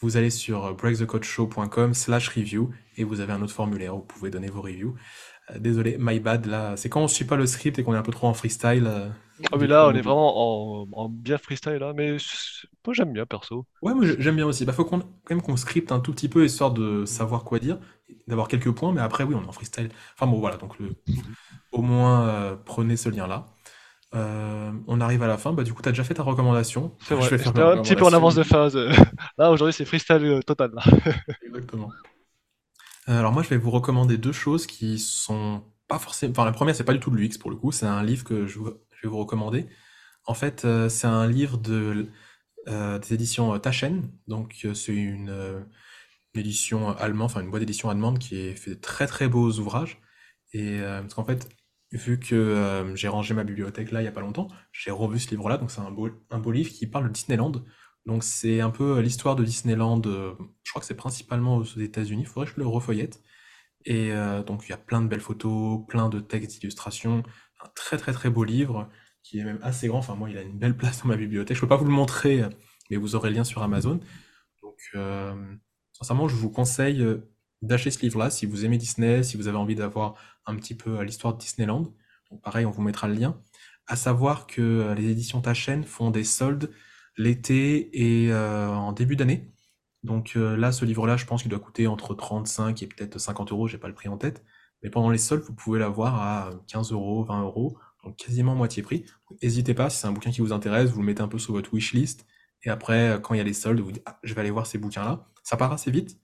Speaker 1: Vous allez sur breakthecodeshow.com slash review et vous avez un autre formulaire où vous pouvez donner vos reviews. Euh, désolé, my bad, là, c'est quand on suit pas le script et qu'on est un peu trop en freestyle. euh,
Speaker 2: Ah mais là,
Speaker 1: on
Speaker 2: est vraiment en, en bien freestyle là, mais c'est- moi j'aime bien perso.
Speaker 1: Ouais, moi j'aime bien aussi. Bah, faut qu'on, quand même qu'on scripte un tout petit peu histoire de savoir quoi dire, d'avoir quelques points, mais après, oui, on est en freestyle. Enfin bon, voilà, donc le, au moins euh, prenez ce lien-là. Euh, on arrive à la fin, bah du coup, t'as déjà fait ta recommandation.
Speaker 2: C'est
Speaker 1: Je
Speaker 2: vrai,
Speaker 1: vais faire ma
Speaker 2: un petit peu en avance de phase. Là, aujourd'hui, c'est freestyle euh, total là.
Speaker 1: Exactement. Alors moi, je vais vous recommander deux choses qui sont pas forcément... Enfin, la première, c'est pas du tout de l'UX pour le coup, c'est un livre que je, vous- je vais vous recommander. En fait, euh, c'est un livre de, euh, des éditions euh, Taschen, donc euh, c'est une, édition allemande, enfin une boîte d'édition allemande qui fait de très très beaux ouvrages. Et parce qu'en fait, vu que j'ai rangé ma bibliothèque là il y a pas longtemps, j'ai revu ce livre-là, donc c'est un beau, un beau livre qui parle de Disneyland. Donc c'est un peu l'histoire de Disneyland, je crois que c'est principalement aux États-Unis, il faudrait que je le refeuillette. Et donc il y a plein de belles photos, plein de textes d'illustration, un très très très beau livre qui est même assez grand. Enfin moi il a une belle place dans ma bibliothèque. Je peux pas vous le montrer, mais vous aurez le lien sur Amazon. Donc euh, sincèrement je vous conseille d'acheter ce livre-là si vous aimez Disney, si vous avez envie d'avoir un petit peu l'histoire de Disneyland. Donc pareil on vous mettra le lien. À savoir que les éditions Tachen font des soldes l'été et euh, en début d'année. Donc euh, là, ce livre-là, je pense qu'il doit coûter entre 35 et peut-être 50 euros, j'ai pas le prix en tête. Mais pendant les soldes, vous pouvez l'avoir à 15 euros, 20 euros, donc quasiment moitié prix. N'hésitez pas, si c'est un bouquin qui vous intéresse, vous le mettez un peu sur votre wishlist. Et après, euh, quand il y a les soldes, vous dites, ah, je vais aller voir ces bouquins-là. Ça part assez vite,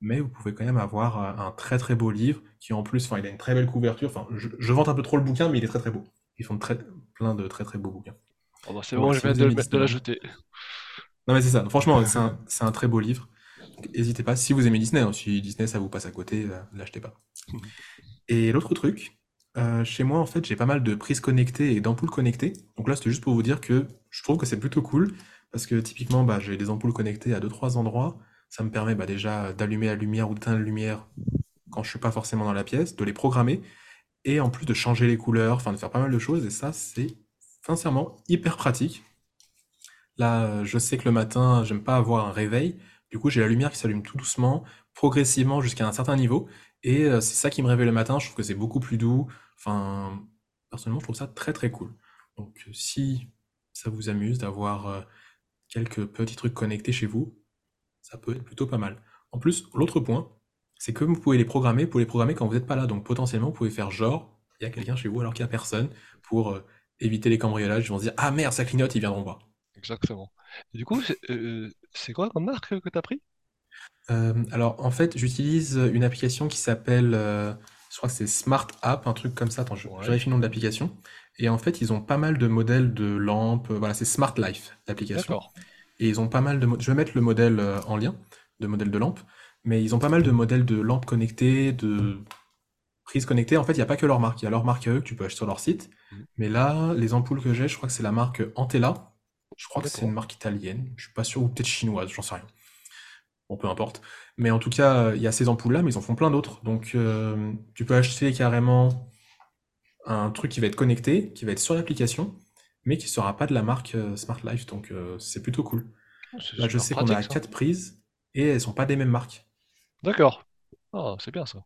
Speaker 1: mais vous pouvez quand même avoir un très très beau livre qui en plus, enfin, il a une très belle couverture. Enfin, je, je vante un peu trop le bouquin, mais il est très très beau. Ils font très, plein de très très beaux bouquins.
Speaker 2: Oh bah, c'est bon, je vais de, l'ajouter.
Speaker 1: Non, mais c'est ça. Franchement, c'est un, très beau livre. N'hésitez pas. Si vous aimez Disney, hein, si Disney ça vous passe à côté, euh, l'achetez pas. Et l'autre truc, euh, chez moi, en fait, j'ai pas mal de prises connectées et d'ampoules connectées. Donc là, c'était juste pour vous dire que je trouve que c'est plutôt cool. Parce que typiquement, bah, j'ai des ampoules connectées à 2-3 endroits. Ça me permet bah, déjà d'allumer la lumière ou d'éteindre la lumière quand je suis pas forcément dans la pièce, de les programmer. Et en plus de changer les couleurs, enfin de faire pas mal de choses. Et ça, c'est sincèrement hyper pratique. Là, je sais que le matin, j'aime pas avoir un réveil. Du coup, j'ai la lumière qui s'allume tout doucement, progressivement jusqu'à un certain niveau. Et euh, c'est ça qui me réveille le matin. Je trouve que c'est beaucoup plus doux. Enfin, personnellement, je trouve ça très très cool. Donc, euh, si ça vous amuse d'avoir quelques petits trucs connectés chez vous, ça peut être plutôt pas mal. En plus, l'autre point, c'est que vous pouvez les programmer, vous pouvez les programmer quand vous n'êtes pas là. Donc, potentiellement, vous pouvez faire genre, il y a quelqu'un chez vous alors qu'il n'y a personne pour éviter les cambriolages, ils vont se dire Ah merde, ça clignote, ils viendront voir.
Speaker 2: Exactement. Du coup, c'est euh, quoi comme marque que tu as pris?
Speaker 1: Euh, alors, en fait, j'utilise une application qui s'appelle, euh, je crois que c'est Smart App, un truc comme ça. Attends, je vérifie le nom de l'application. Et en fait, ils ont pas mal de modèles de lampes. Voilà, c'est Smart Life, l'application. D'accord. Et ils ont pas mal de. Je vais mettre le modèle en lien, de modèle de lampe. Mais ils ont pas mal de modèles de lampes connectées, de prises connectées, en fait, il n'y a pas que leur marque. Il y a leur marque à eux que tu peux acheter sur leur site. Mmh. Mais là, les ampoules que j'ai, je crois que c'est la marque Antella. Je crois que c'est une marque italienne. Je suis pas sûr, ou peut-être chinoise, j'en sais rien. Bon, peu importe. Mais en tout cas, il y a ces ampoules-là, mais ils en font plein d'autres. Donc, euh, tu peux acheter carrément un truc qui va être connecté, qui va être sur l'application, mais qui sera pas de la marque euh, Smart Life. Donc, euh, c'est plutôt cool. Oh, là, je sais qu'on a quatre prises et elles sont pas des mêmes marques.
Speaker 2: D'accord. Oh, c'est bien ça.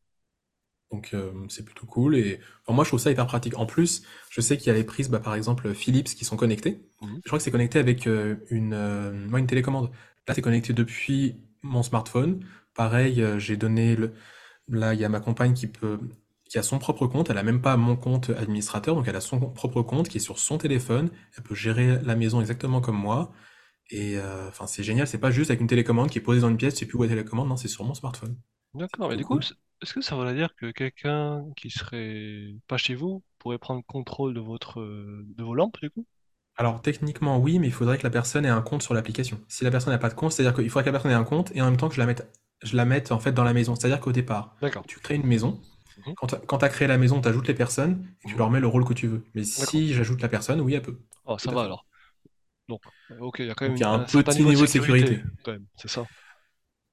Speaker 1: Donc euh, c'est plutôt cool et moi je trouve ça hyper pratique. En plus, je sais qu'il y a les prises, bah, par exemple Philips qui sont connectées. Mmh. Je crois que c'est connecté avec euh, une, euh, moi, une télécommande. Là c'est connecté depuis mon smartphone. Pareil, j'ai donné le, là il y a ma compagne qui peut, qui a son propre compte. Elle a même pas mon compte administrateur, donc elle a son propre compte qui est sur son téléphone. Elle peut gérer la maison exactement comme moi. Et enfin c'est génial. C'est pas juste avec une télécommande qui est posée dans une pièce, tu sais plus où est la télécommande. Non, c'est sur mon smartphone.
Speaker 2: D'accord, mais du coup, est-ce que ça veut dire que quelqu'un qui serait pas chez vous pourrait prendre contrôle de votre de vos lampes du coup?
Speaker 1: Alors techniquement oui, mais il faudrait que la personne ait un compte sur l'application. Si la personne n'a pas de compte, c'est-à-dire qu'il faudrait que la personne ait un compte et en même temps que je la mette, je la mette en fait dans la maison. C'est-à-dire qu'au départ, tu crées une maison. Mhm. Quand tu as créé la maison, tu ajoutes les personnes et tu mhm. leur mets le rôle que tu veux. Mais si j'ajoute la personne, oui, elle peut.
Speaker 2: Oh, ça va alors. Donc, ok, il y a quand même
Speaker 1: il y a un, petit niveau de sécurité.
Speaker 2: quand même, c'est ça.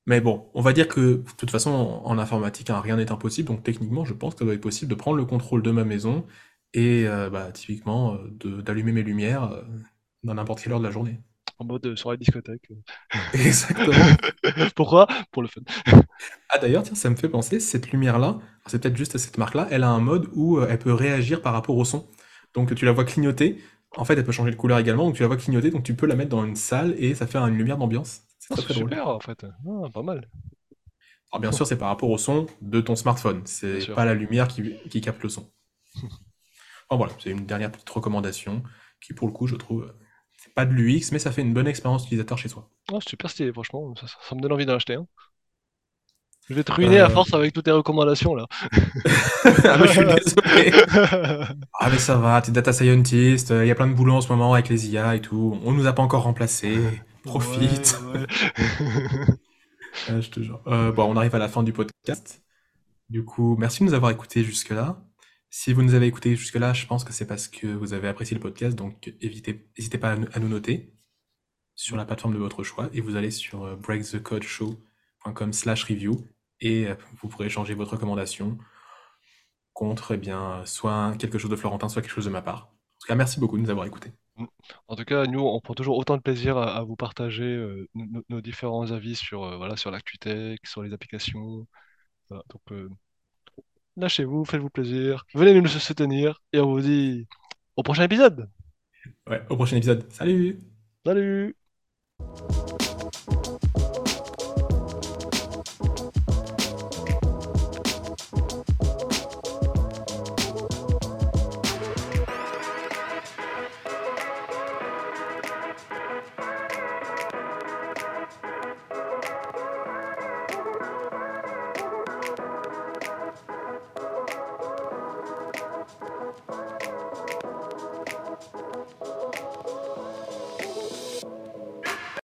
Speaker 1: Mais bon, on va dire que de toute façon, en, informatique, hein, rien n'est impossible. Donc techniquement, je pense que ça doit être possible de prendre le contrôle de ma maison et euh, bah, typiquement euh, d'allumer mes lumières euh, dans n'importe quelle heure de la journée.
Speaker 2: En mode soirée discothèque.
Speaker 1: Exactement.
Speaker 2: Pourquoi? Pour le fun.
Speaker 1: ah d'ailleurs, tiens, ça me fait penser, cette lumière-là, c'est peut-être juste cette marque-là, elle a un mode où elle peut réagir par rapport au son. Donc tu la vois clignoter, en fait elle peut changer de couleur également, donc tu la vois clignoter, donc tu peux la mettre dans une salle et ça fait une lumière d'ambiance.
Speaker 2: C'est super en fait. Ah, pas mal.
Speaker 1: Alors bien sûr, c'est par rapport au son de ton smartphone. C'est pas la lumière qui, capte le son. voilà, c'est une dernière petite recommandation qui, pour le coup, je trouve, c'est pas de l'UX, mais ça fait une bonne expérience utilisateur chez soi.
Speaker 2: Oh, super stylé, franchement. Ça, me donne envie d'en acheter un. Je vais te ruiner à euh. force avec toutes tes recommandations là.
Speaker 1: ah, mais je suis désolé. ah, mais ça va, t'es data scientist, il y a plein de boulot en ce moment avec les IA et tout. On nous a pas encore remplacés. Profite. je te jure. Euh, bon, on arrive à la fin du podcast. Du coup, merci de nous avoir écoutés jusque-là. Si vous nous avez écoutés jusque-là, je pense que c'est parce que vous avez apprécié le podcast, donc n'hésitez pas à nous noter. sur la plateforme de votre choix et vous allez sur euh, breakthecodeshow.com slash review et euh, vous pourrez changer votre recommandation contre eh bien, soit quelque chose de Florentin, soit quelque chose de ma part. En tout cas, merci beaucoup de nous avoir écoutés.
Speaker 2: En tout cas, nous, on prend toujours autant de plaisir à, à vous partager euh, nos, nos différents avis sur, euh, voilà, sur l'ActuTech, sur les applications. Voilà, donc, euh, lâchez-vous, faites-vous plaisir, venez nous soutenir et on vous dit au prochain épisode.
Speaker 1: Ouais, au prochain épisode. Salut
Speaker 2: Salut!